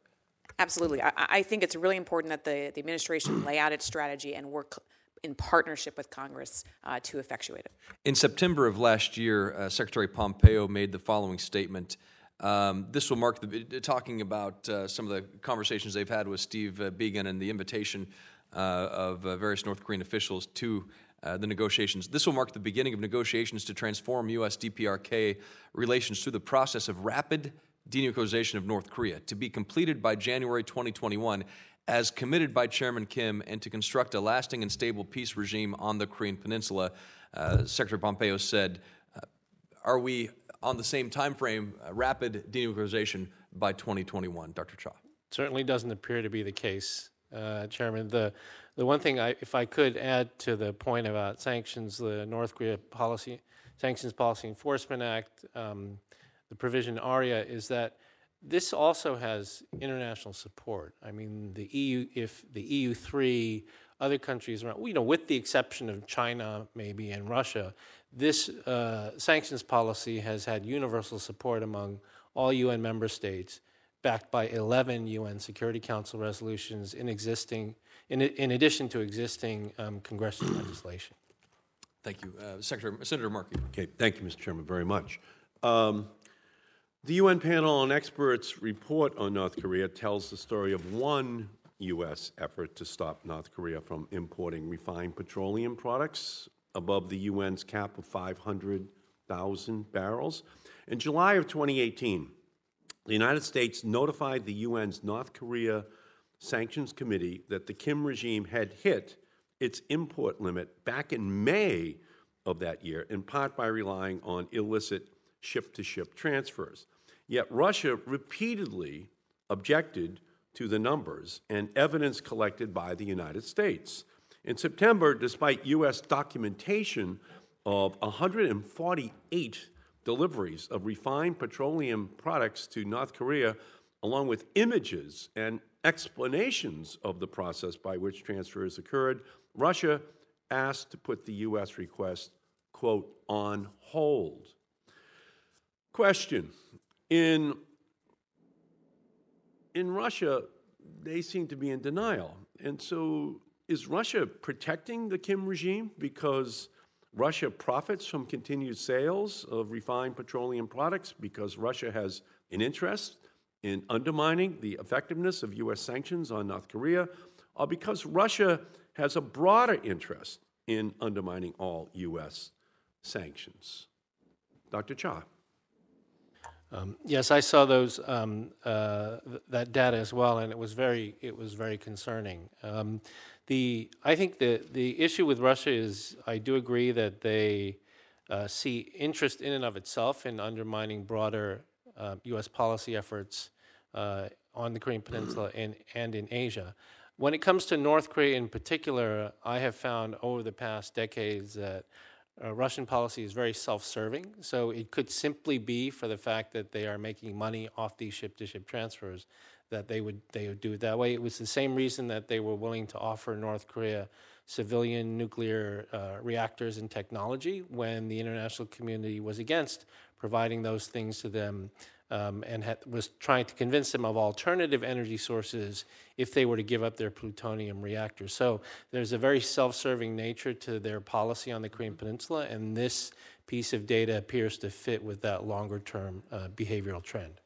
S4: Absolutely. I, I, think it's really important that the, the administration [clears throat] lay out its strategy and work in partnership with Congress uh, to effectuate it.
S1: In September of last year, uh, Secretary Pompeo made the following statement. Um, this will mark the talking about uh, some of the conversations they've had with Steve uh, Biegun and the invitation uh, of uh, various North Korean officials to uh, the negotiations. This will mark the beginning of negotiations to transform U.S. DPRK relations through the process of rapid denuclearization of North Korea to be completed by January 2021 as committed by Chairman Kim and to construct a lasting and stable peace regime on the Korean Peninsula. Uh, Secretary Pompeo said, Are we on the same time frame, uh, rapid denuclearization by 2021. Dr. Cha.
S3: Certainly doesn't appear to be the case, uh, Chairman. The the one thing, I, if I could add to the point about sanctions, the North Korea policy sanctions policy enforcement act, um, the provision ARIA is that this also has international support. I mean, the EU, if the EU three other countries around, you know, with the exception of China maybe and Russia, this uh, sanctions policy has had universal support among all UN member states, backed by 11 UN Security Council resolutions in existing, in, in addition to existing um, congressional legislation.
S1: Thank you, uh, Secretary Senator Markey.
S2: Okay, thank you, Mr. Chairman, very much. Um, the UN panel on experts report on North Korea tells the story of one U.S. effort to stop North Korea from importing refined petroleum products above the UN's cap of 500,000 barrels. In July of 2018, the United States notified the UN's North Korea Sanctions Committee that the Kim regime had hit its import limit back in May of that year, in part by relying on illicit ship to ship transfers. Yet Russia repeatedly objected to the numbers and evidence collected by the United States. In September, despite U.S. documentation of 148 deliveries of refined petroleum products to North Korea, along with images and explanations of the process by which transfers occurred, Russia asked to put the U.S. request, quote, on hold. Question In, in Russia, they seem to be in denial. And so is Russia protecting the Kim regime because Russia profits from continued sales of refined petroleum products because Russia has an interest in undermining the effectiveness of U.S. sanctions on North Korea, or because Russia has a broader interest in undermining all U.S. sanctions? Dr. Cha.
S3: Um, yes, I saw those um, uh, th- that data as well, and it was very it was very concerning. Um, the I think the the issue with Russia is I do agree that they uh, see interest in and of itself in undermining broader uh, U.S. policy efforts uh, on the Korean Peninsula [clears throat] and, and in Asia. When it comes to North Korea in particular, I have found over the past decades that uh, Russian policy is very self serving. So it could simply be for the fact that they are making money off these ship to ship transfers that they would, they would do it that way. It was the same reason that they were willing to offer North Korea civilian nuclear uh, reactors and technology when the international community was against providing those things to them um, and had, was trying to convince them of alternative energy sources if they were to give up their plutonium reactors. So there's a very self serving nature to their policy on the Korean Peninsula, and this piece of data appears to fit with that longer term uh, behavioral trend.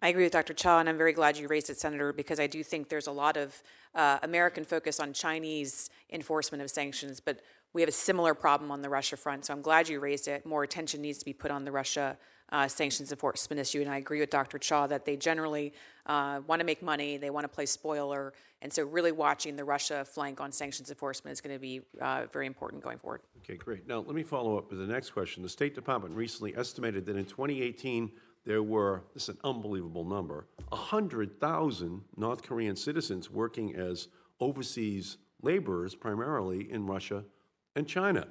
S4: I agree with Dr. Cha, and I'm very glad you raised it, Senator, because I do think there's a lot of uh, American focus on Chinese enforcement of sanctions, but we have a similar problem on the Russia front. So I'm glad you raised it. More attention needs to be put on the Russia uh, sanctions enforcement issue. And I agree with Dr. Cha that they generally uh, want to make money, they want to play spoiler. And so, really watching the Russia flank on sanctions enforcement is going to be uh, very important going forward.
S2: Okay, great. Now, let me follow up with the next question. The State Department recently estimated that in 2018, there were, this is an unbelievable number, 100,000 North Korean citizens working as overseas laborers, primarily in Russia and China.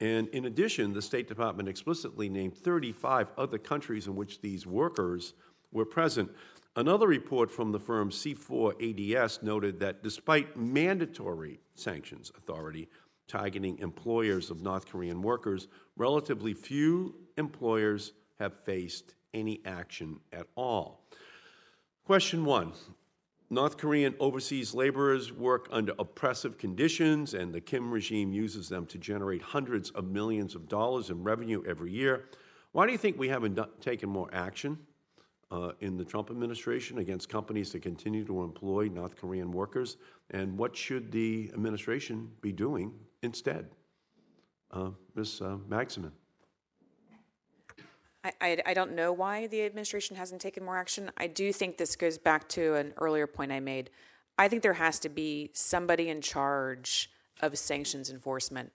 S2: And in addition, the State Department explicitly named 35 other countries in which these workers were present. Another report from the firm C4ADS noted that despite mandatory sanctions authority targeting employers of North Korean workers, relatively few employers have faced any action at all. Question one North Korean overseas laborers work under oppressive conditions, and the Kim regime uses them to generate hundreds of millions of dollars in revenue every year. Why do you think we haven't done, taken more action uh, in the Trump administration against companies that continue to employ North Korean workers? And what should the administration be doing instead? Uh, Ms. Uh, Magsamen.
S4: I, I, don't know why the administration hasn't taken more action. I do think this goes back to an earlier point I made. I think there has to be somebody in charge of sanctions enforcement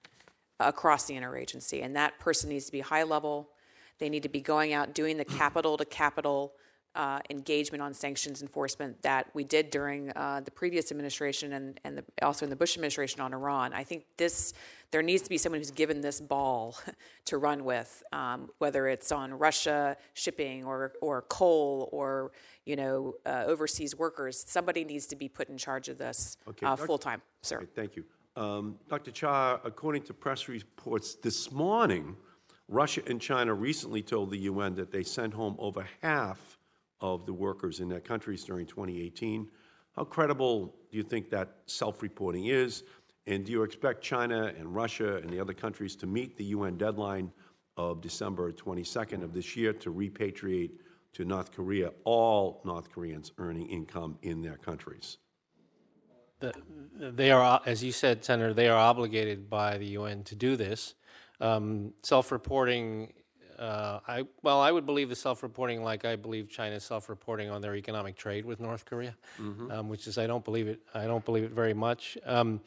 S4: across the interagency, and that person needs to be high level. They need to be going out doing the capital to capital uh, engagement on sanctions enforcement that we did during uh, the previous administration and, and the, also in the Bush administration on Iran. I think this there needs to be someone who's given this ball [laughs] to run with, um, whether it's on Russia shipping or or coal or you know uh, overseas workers. Somebody needs to be put in charge of this okay, uh, full time, sir.
S2: Okay, thank you, um, Dr. Cha. According to press reports this morning. Russia and China recently told the UN that they sent home over half of the workers in their countries during 2018. How credible do you think that self reporting is? And do you expect China and Russia and the other countries to meet the UN deadline of December 22nd of this year to repatriate to North Korea all North Koreans earning income in their countries?
S3: The, they are, as you said, Senator, they are obligated by the UN to do this. Um, self reporting uh, I well, I would believe the self-reporting like I believe China's self-reporting on their economic trade with North Korea, mm-hmm. um, which is I don't believe it. I don't believe it very much. Um,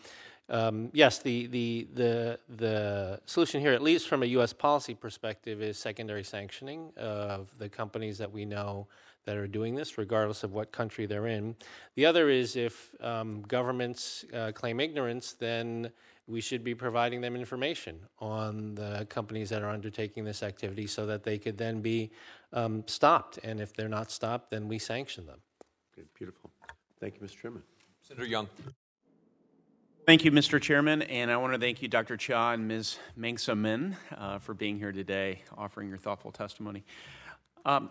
S3: um, yes, the, the the the solution here, at least from a U.S. policy perspective, is secondary sanctioning of the companies that we know that are doing this, regardless of what country they're in. The other is if um, governments uh, claim ignorance, then we should be providing them information on the companies that are undertaking this activity so that they could then be um, stopped. And if they're not stopped, then we sanction them.
S2: Okay, beautiful. Thank you, Mr. Chairman.
S1: Senator Young.
S5: Thank you, Mr. Chairman, and I want to thank you, Dr. Cha and Ms. Magsamen, uh, for being here today, offering your thoughtful testimony. Um,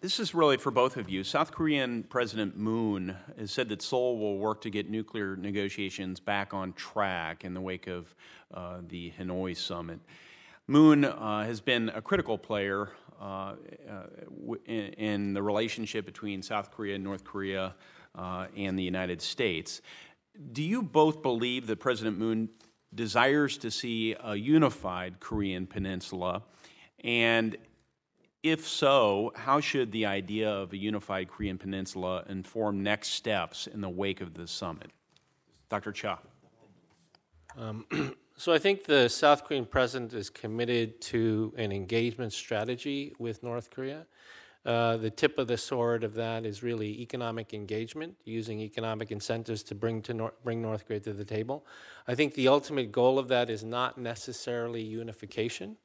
S5: this is really for both of you. South Korean President Moon has said that Seoul will work to get nuclear negotiations back on track in the wake of uh, the Hanoi summit. Moon uh, has been a critical player uh, uh in, in, the relationship between South Korea North Korea uh, and the United States. Do you both believe that President Moon desires to see a unified Korean peninsula? And if so, how should the idea of a unified Korean Peninsula inform next steps in the wake of this summit? Dr. Cha. [clears throat]
S3: So I think the South Korean president is committed to an engagement strategy with North Korea. Uh, the tip of the sword of that is really economic engagement, using economic incentives to bring to Nor- bring North Korea to the table. I think the ultimate goal of that is not necessarily unification,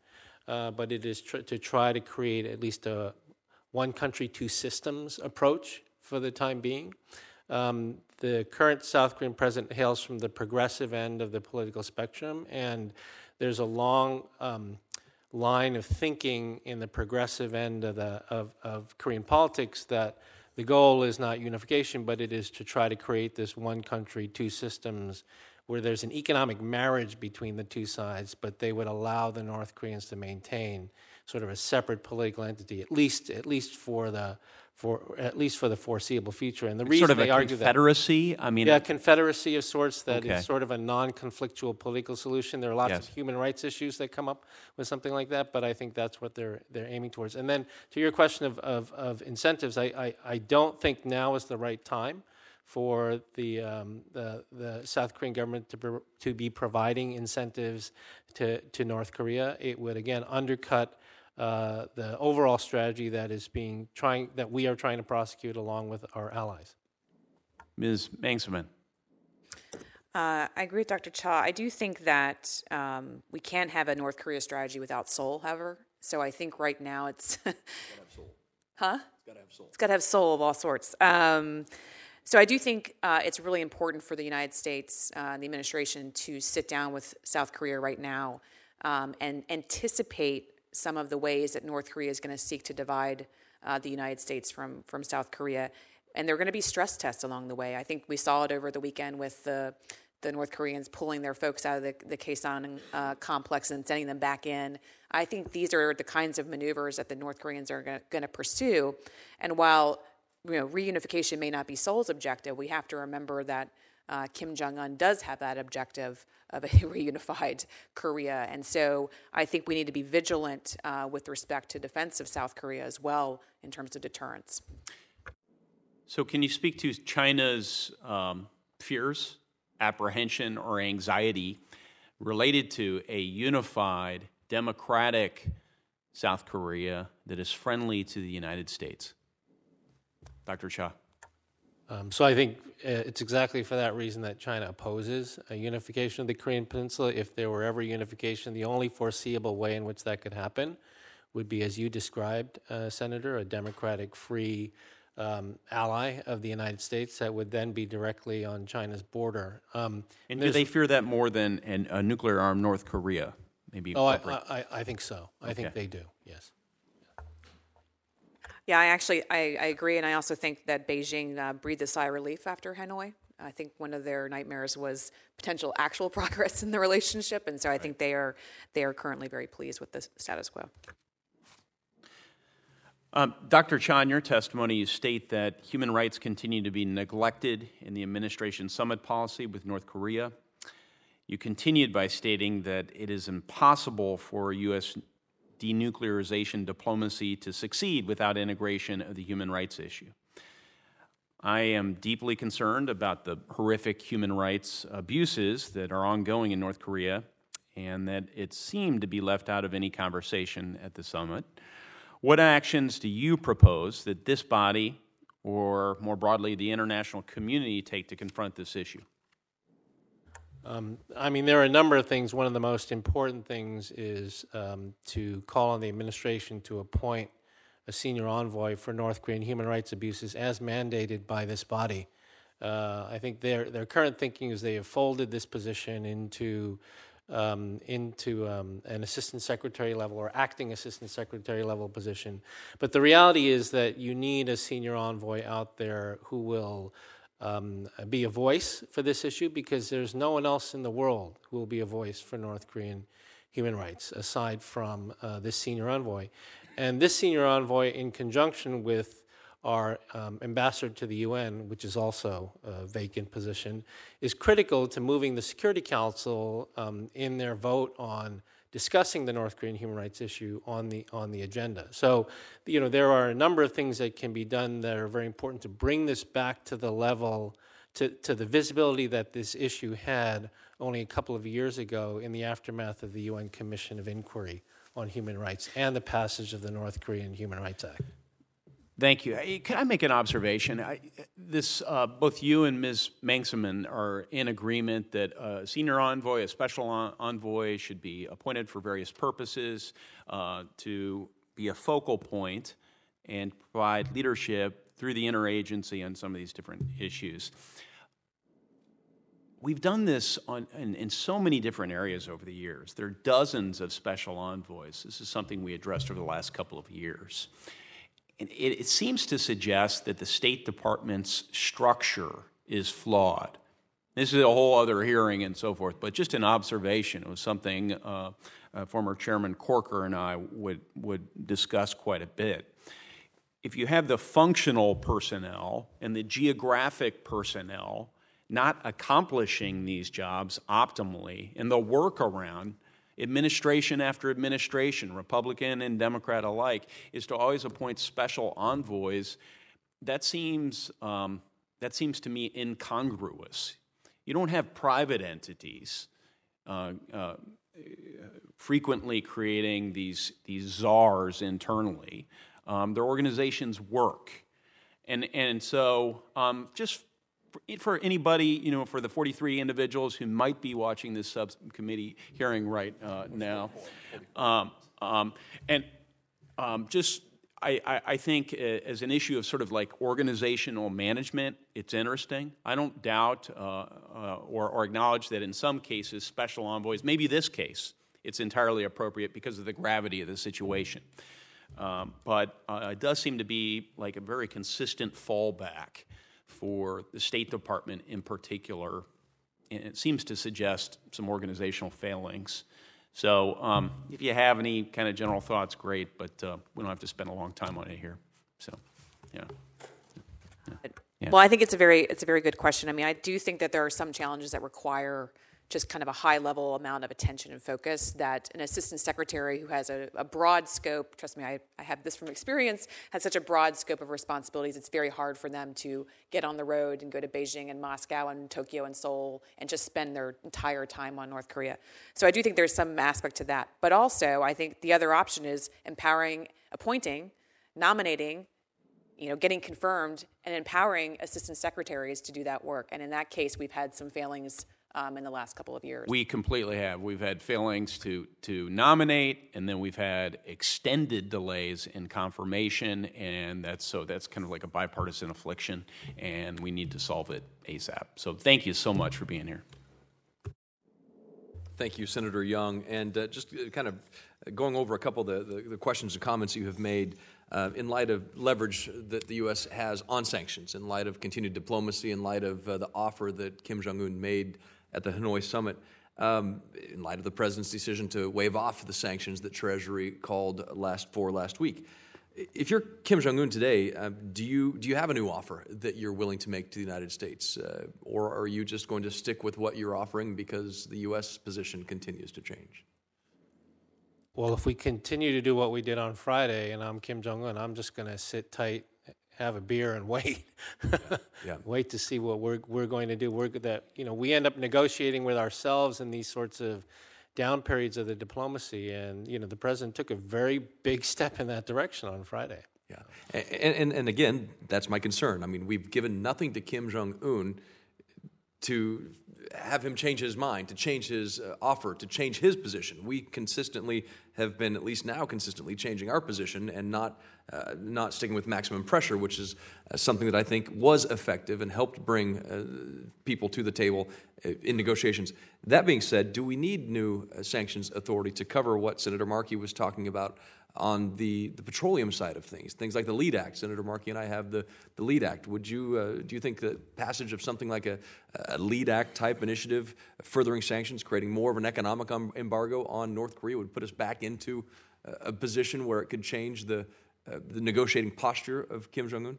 S3: uh, but it is tr- to try to create at least a one country, two systems approach for the time being. Um, the current South Korean president hails from the progressive end of the political spectrum, and there's a long um, line of thinking in the progressive end of, the, of, of Korean politics that the goal is not unification, but it is to try to create this one country, two systems, where there's an economic marriage between the two sides, but they would allow the North Koreans to maintain sort of a separate political entity, at least at least for the for at least for the foreseeable future. And the reason
S5: Sort of
S3: they
S5: a
S3: argue that
S5: confederacy? I mean,
S3: yeah, confederacy of sorts that is
S5: Okay.
S3: sort of a non-conflictual political solution. There are lots
S5: Yes.
S3: of human rights issues that come up with something like that, but I think that's what they're they're aiming towards. And then to your question of of, of incentives, I, I I don't think now is the right time for the um, the, the South Korean government to pro- to be providing incentives to to North Korea. It would again undercut. Uh, the overall strategy that is being trying that we are trying to prosecute along with our allies.
S5: Ms. Magsamen.
S4: Uh, I agree with Dr. Cha. I do think that um, we can't have a North Korea strategy without Seoul, however. So I think right now it's. huh? It's got to have soul. It's got to have soul of all sorts. Um, so I do think uh, it's really important for the United States, uh, the administration, to sit down with South Korea right now um, and anticipate some of the ways that North Korea is going to seek to divide uh, the United States from from South Korea. And there are going to be stress tests along the way. I think we saw it over the weekend with the the North Koreans pulling their folks out of the, the Kaesong uh, complex and sending them back in. I think these are the kinds of maneuvers that the North Koreans are going to pursue. And while you know reunification may not be Seoul's objective, we have to remember that uh, Kim Jong Un does have that objective of a [laughs] reunified Korea, and so I think we need to be vigilant uh, with respect to defense of South Korea as well in terms of deterrence.
S5: So, can you speak to China's um, fears, apprehension, or anxiety related to a unified, democratic South Korea that is friendly to the United States? Dr. Cha.
S3: Um, so I think uh, it's exactly for that reason that China opposes a unification of the Korean Peninsula. If there were ever unification, the only foreseeable way in which that could happen would be, as you described, uh, Senator, a democratic, free um, ally of the United States that would then be directly on China's border. Um,
S5: And do they fear that more than an, a nuclear armed North Korea? Maybe.
S3: Oh, I. I, I think so. I think they do. Yes.
S4: Yeah, I actually I, I agree, and I also think that Beijing uh, breathed a sigh of relief after Hanoi. I think one of their nightmares was potential actual [laughs] progress in the relationship, and so I think they are they are currently very pleased with the status quo.
S5: Um, Dr. Cha, in your testimony, you state that human rights continue to be neglected in the administration summit policy with North Korea. You continued by stating that it is impossible for U.S. denuclearization diplomacy to succeed without integration of the human rights issue. I am deeply concerned about the horrific human rights abuses that are ongoing in North Korea and that it seemed to be left out of any conversation at the summit. What actions do you propose that this body, or more broadly, the international community, take to confront this issue?
S3: Um, I mean, there are a number of things. One of the most important things is um, to call on the administration to appoint a senior envoy for North Korean human rights abuses as mandated by this body. Uh, I think their their current thinking is they have folded this position into um, into um, an assistant secretary level or acting assistant secretary level position. But the reality is that you need a senior envoy out there who will um, be a voice for this issue because there's no one else in the world who will be a voice for North Korean human rights aside from uh, this senior envoy. And this senior envoy, in conjunction with our um, ambassador to the UN, which is also a vacant position, is critical to moving the Security Council um, in their vote on discussing the North Korean human rights issue on the on the agenda. So, you know, there are a number of things that can be done that are very important to bring this back to the level to, to the visibility that this issue had only a couple of years ago in the aftermath of the UN Commission of Inquiry on Human Rights and the passage of the North Korean Human Rights Act.
S5: Thank you. Can I make an observation? I, this, uh, both you and Ms. Magsamen are in agreement that a senior envoy, a special envoy, should be appointed for various purposes uh, to be a focal point and provide leadership through the interagency on some of these different issues. We've done this on, in, in, so many different areas over the years. There are dozens of special envoys. This is something we addressed over the last couple of years. It, it seems to suggest that the State Department's structure is flawed. This is a whole other hearing and so forth, but just an observation. It was something uh, uh, former Chairman Corker and I would, would discuss quite a bit. If you have the functional personnel and the geographic personnel not accomplishing these jobs optimally, and the workaround administration after administration, Republican and Democrat alike, is to always appoint special envoys. That seems, um, that seems to me incongruous. You don't have private entities uh, uh, frequently creating these, these czars internally. Um, their organizations work. And, and so, um, just for anybody, you know, for the 43 individuals who might be watching this subcommittee hearing right uh, now, um, um, and um, just I, I, think uh, as an issue of sort of like organizational management, it's interesting. I don't doubt uh, uh, or, or acknowledge that in some cases, special envoys, maybe this case, it's entirely appropriate because of the gravity of the situation. Um, but uh, it does seem to be like a very consistent fallback for the State Department in particular. And it seems to suggest some organizational failings. So, um, if you have any kind of general thoughts, great, but uh, we don't have to spend a long time on it here. So, yeah.
S4: yeah. Well, I think it's a very it's a very good question. I mean, I do think that there are some challenges that require just kind of a high level amount of attention and focus that an assistant secretary who has a, a broad scope, trust me, I, I, have this from experience, has such a broad scope of responsibilities, it's very hard for them to get on the road and go to Beijing and Moscow and Tokyo and Seoul and just spend their entire time on North Korea. So I do think there's some aspect to that. But also, I think the other option is empowering, appointing, nominating, you know, getting confirmed and empowering assistant secretaries to do that work. And in that case, we've had some failings um, in the last couple of years.
S5: We completely have. We've had failings to, to nominate, and then we've had extended delays in confirmation, and that's so that's kind of like a bipartisan affliction, and we need to solve it ASAP. So thank you so much for being here.
S1: Thank you, Senator Young. And uh, just uh, kind of going over a couple of the, the, the questions and comments you have made uh, in light of leverage that the U.S. has on sanctions, in light of continued diplomacy, in light of uh, the offer that Kim Jong un made at the Hanoi summit um, in light of the president's decision to waive off the sanctions that Treasury called last for last week. If you're Kim Jong Un today, uh, do you do you have a new offer that you're willing to make to the United States, uh, or are you just going to stick with what you're offering because the U.S. position continues to change?
S3: Well, if we continue to do what we did on Friday, and I'm Kim Jong Un, I'm just going to sit tight have a beer and [laughs] wait. yeah. [laughs] Wait to see what we're we're going to do. We're that you know we end up negotiating with ourselves in these sorts of down periods of the diplomacy, and you know the president took a very big step in that direction on Friday.
S1: Yeah, and, and, and again, that's my concern. I mean, we've given nothing to Kim Jong Un to have him change his mind, to change his uh, offer, to change his position. We consistently have been, at least now, consistently changing our position and not uh, not sticking with maximum pressure, which is uh, something that I think was effective and helped bring uh, people to the table uh, in negotiations. That being said, do we need new uh, sanctions authority to cover what Senator Markey was talking about on the, the petroleum side of things, things like the LEAD Act. Senator Markey and I have the, the LEAD Act. Would you, uh, do you think the passage of something like a, a LEAD Act type initiative, furthering sanctions, creating more of an economic embargo on North Korea, would put us back into a, a position where it could change the, uh, the negotiating posture of Kim Jong un?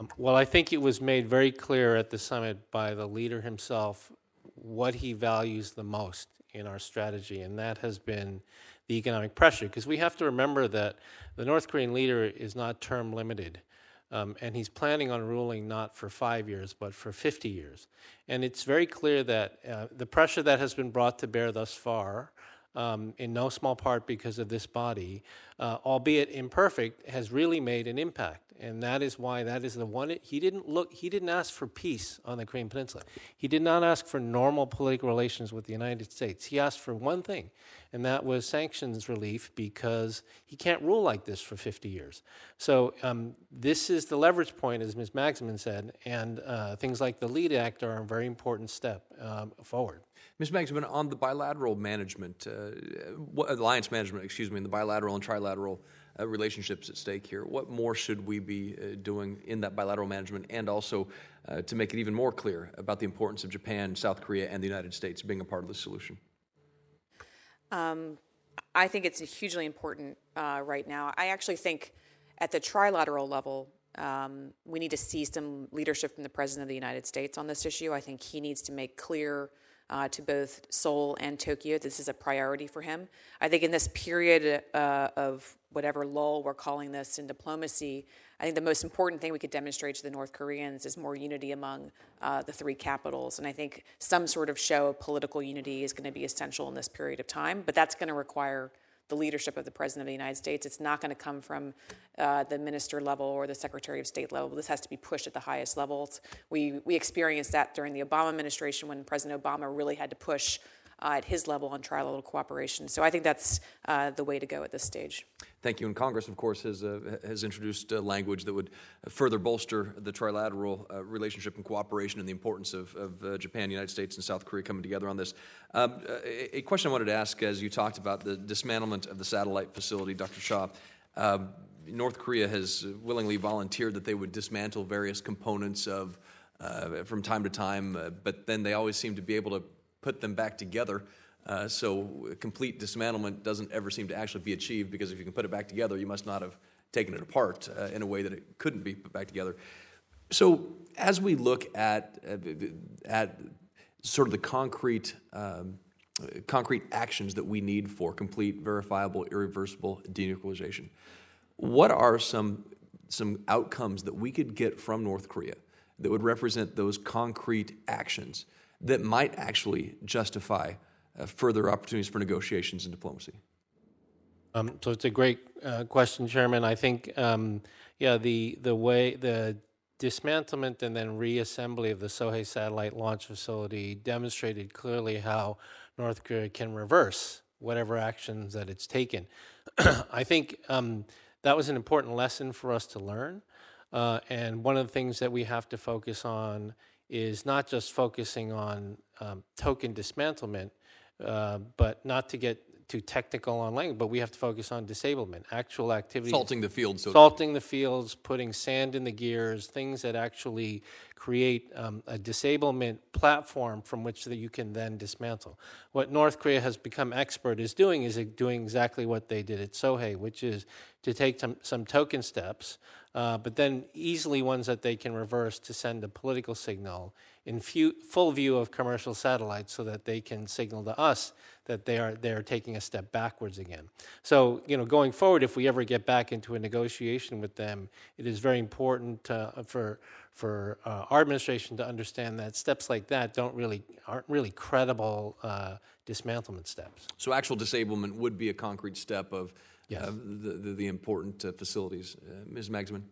S3: Um, well, I think it was made very clear at the summit by the leader himself what he values the most in our strategy, and that has been the economic pressure. Because we have to remember that the North Korean leader is not term limited. Um, and he's planning on ruling not for five years, but for 50 years. And it's very clear that uh, the pressure that has been brought to bear thus far, um, in no small part because of this body, uh, albeit imperfect, has really made an impact and that is why that is the one he didn't look he didn't ask for peace on the Korean Peninsula. He did not ask for normal political relations with the United States. He asked for one thing, and that was sanctions relief because he can't rule like this for 50 years. So um, this is the leverage point, as Ms. Magsamen said, and uh, things like the LEAD Act are a very important step um, forward.
S1: Ms. Magsamen, on the bilateral management, uh, alliance management, excuse me, and the bilateral and trilateral uh, relationships at stake here. What more should we be uh, doing in that bilateral management and also uh, to make it even more clear about the importance of Japan, South Korea, and the United States being a part of the solution?
S4: Um, I think it's hugely important uh, right now. I actually think at the trilateral level, um, we need to see some leadership from the President of the United States on this issue. I think he needs to make clear uh, to both Seoul and Tokyo. This is a priority for him. I think in this period uh, of whatever lull we're calling this in diplomacy, I think the most important thing we could demonstrate to the North Koreans is more unity among uh, the three capitals. And I think some sort of show of political unity is going to be essential in this period of time, but that's going to require the leadership of the President of the United States. It's not going to come from uh, the minister level or the Secretary of State level. This has to be pushed at the highest levels. We, we experienced that during the Obama administration when President Obama really had to push uh, at his level on trilateral cooperation. So I think that's uh, the way to go at this stage.
S1: Thank you. And Congress, of course, has uh, has introduced uh, language that would further bolster the trilateral uh, relationship and cooperation and the importance of, of uh, Japan, United States, and South Korea coming together on this. Um, a, a, question I wanted to ask, as you talked about the dismantlement of the satellite facility, Dr. Cha. Um, North Korea has willingly volunteered that they would dismantle various components of from time to time, but then they always seem to be able to put them back together. Uh, so complete dismantlement doesn't ever seem to actually be achieved because if you can put it back together, you must not have taken it apart uh, in a way that it couldn't be put back together. So as we look at uh, at sort of the concrete um, concrete actions that we need for complete, verifiable, irreversible denuclearization, what are some some outcomes that we could get from North Korea that would represent those concrete actions? That might actually justify uh, further opportunities for negotiations and diplomacy?
S3: Um, so it's a great uh, question, Chairman. I think, um, yeah, the the way the dismantlement and then reassembly of the Sohae satellite launch facility demonstrated clearly how North Korea can reverse whatever actions that it's taken. [clears throat] I think um, that was an important lesson for us to learn. Uh, and one of the things that we have to focus on is not just focusing on um, token dismantlement, uh, but not to get too technical on language, but we have to focus on disablement, actual activity.
S1: Salting the fields.
S3: So salting the fields, putting sand in the gears, things that actually create um, a disablement platform from which that you can then dismantle. What North Korea has become expert is doing is doing exactly what they did at Sohae, which is to take some, some token steps, uh, but then easily ones that they can reverse to send a political signal in few, full view of commercial satellites so that they can signal to us that they are, they are taking a step backwards again. So, you know, going forward, if we ever get back into a negotiation with them, it is very important uh, for for uh, our administration to understand that steps like that don't really aren't really credible uh, dismantlement steps.
S1: So actual disablement would be a concrete step of yes. uh, the, the, the, important uh, facilities. Uh, Ms. Magsamen?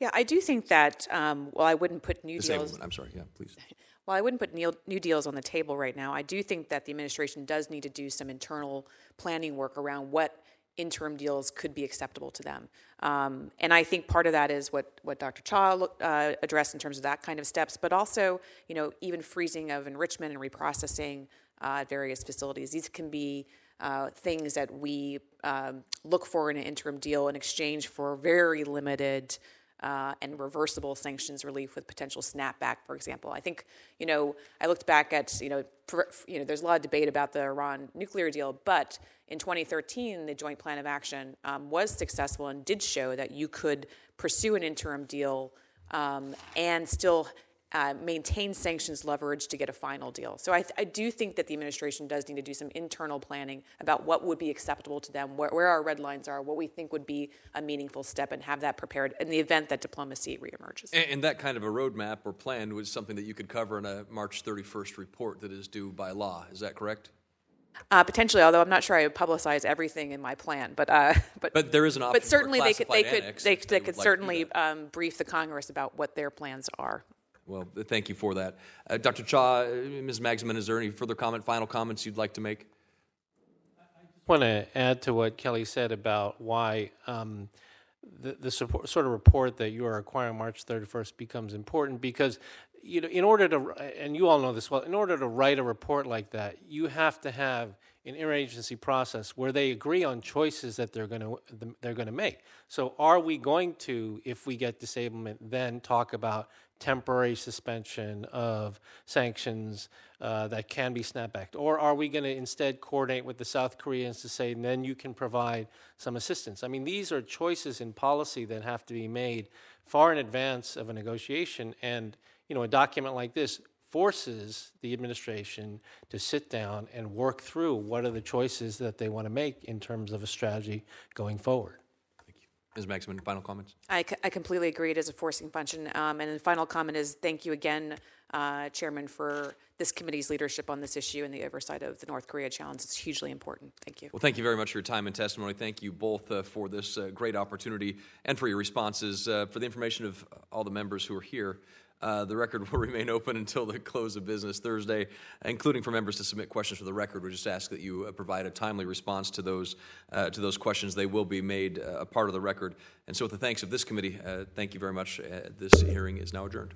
S4: Yeah, I do think that, um, well, I wouldn't put new deals.
S1: I'm sorry, yeah, please. [laughs]
S4: Well, I wouldn't put new, new deals on the table right now. I do think that the administration does need to do some internal planning work around what interim deals could be acceptable to them. Um, and I think part of that is what, what Dr. Cha uh, addressed in terms of that kind of steps, but also, you know, even freezing of enrichment and reprocessing uh, at various facilities. These can be uh, things that we um, look for in an interim deal in exchange for very limited uh, and reversible sanctions relief with potential snapback, for example. I think, you know, I looked back at, you know, for, you know, there's a lot of debate about the Iran nuclear deal, but in 2013, the Joint Plan of Action um, was successful and did show that you could pursue an interim deal um, and still uh, maintain sanctions leverage to get a final deal. So I, I, do think that the administration does need to do some internal planning about what would be acceptable to them, where, where, our red lines are, what we think would be a meaningful step, and have that prepared in the event that diplomacy reemerges.
S1: And, and that kind of a roadmap or plan was something that you could cover in a March 31st report that is due by law. Is that correct?
S4: Uh, potentially, although I'm not sure I would publicize everything in my plan, but uh, [laughs] but
S1: but there is an option.
S4: But certainly, they could they could they, they could
S1: like
S4: certainly um, brief the Congress about what their plans are.
S1: Well, thank you for that. Uh, Dr. Cha, uh, Ms. Magsamen, is there any further comment, final comments you'd like to make?
S3: I want to add to what Kelly said about why um, the, the support, sort of report that you are acquiring March 31st becomes important because you know, in order to, and you all know this well, in order to write a report like that, you have to have an interagency process where they agree on choices that they're going to they're going to make. So, are we going to, if we get disablement, then talk about temporary suspension of sanctions uh, that can be snapback, or are we going to instead coordinate with the South Koreans to say, then you can provide some assistance? I mean, these are choices in policy that have to be made far in advance of a negotiation, and you know, a document like this forces the administration to sit down and work through what are the choices that they want to make in terms of a strategy going forward.
S1: Ms. Magsamen, final comments?
S4: I, I completely agree. It is a forcing function. Um, and the final comment is thank you again, uh, Chairman, for this committee's leadership on this issue and the oversight of the North Korea challenge. It's hugely important. Thank you.
S1: Well, thank you very much for your time and testimony. Thank you both uh, for this uh, great opportunity and for your responses. Uh, for the information of all the members who are here, uh, the record [laughs] will remain open until the close of business Thursday, including for members to submit questions for the record. We just ask that you uh, provide a timely response to those uh, to those questions. They will be made uh, a part of the record. And so, with the thanks of this committee, uh, thank you very much. Uh, this hearing is now adjourned.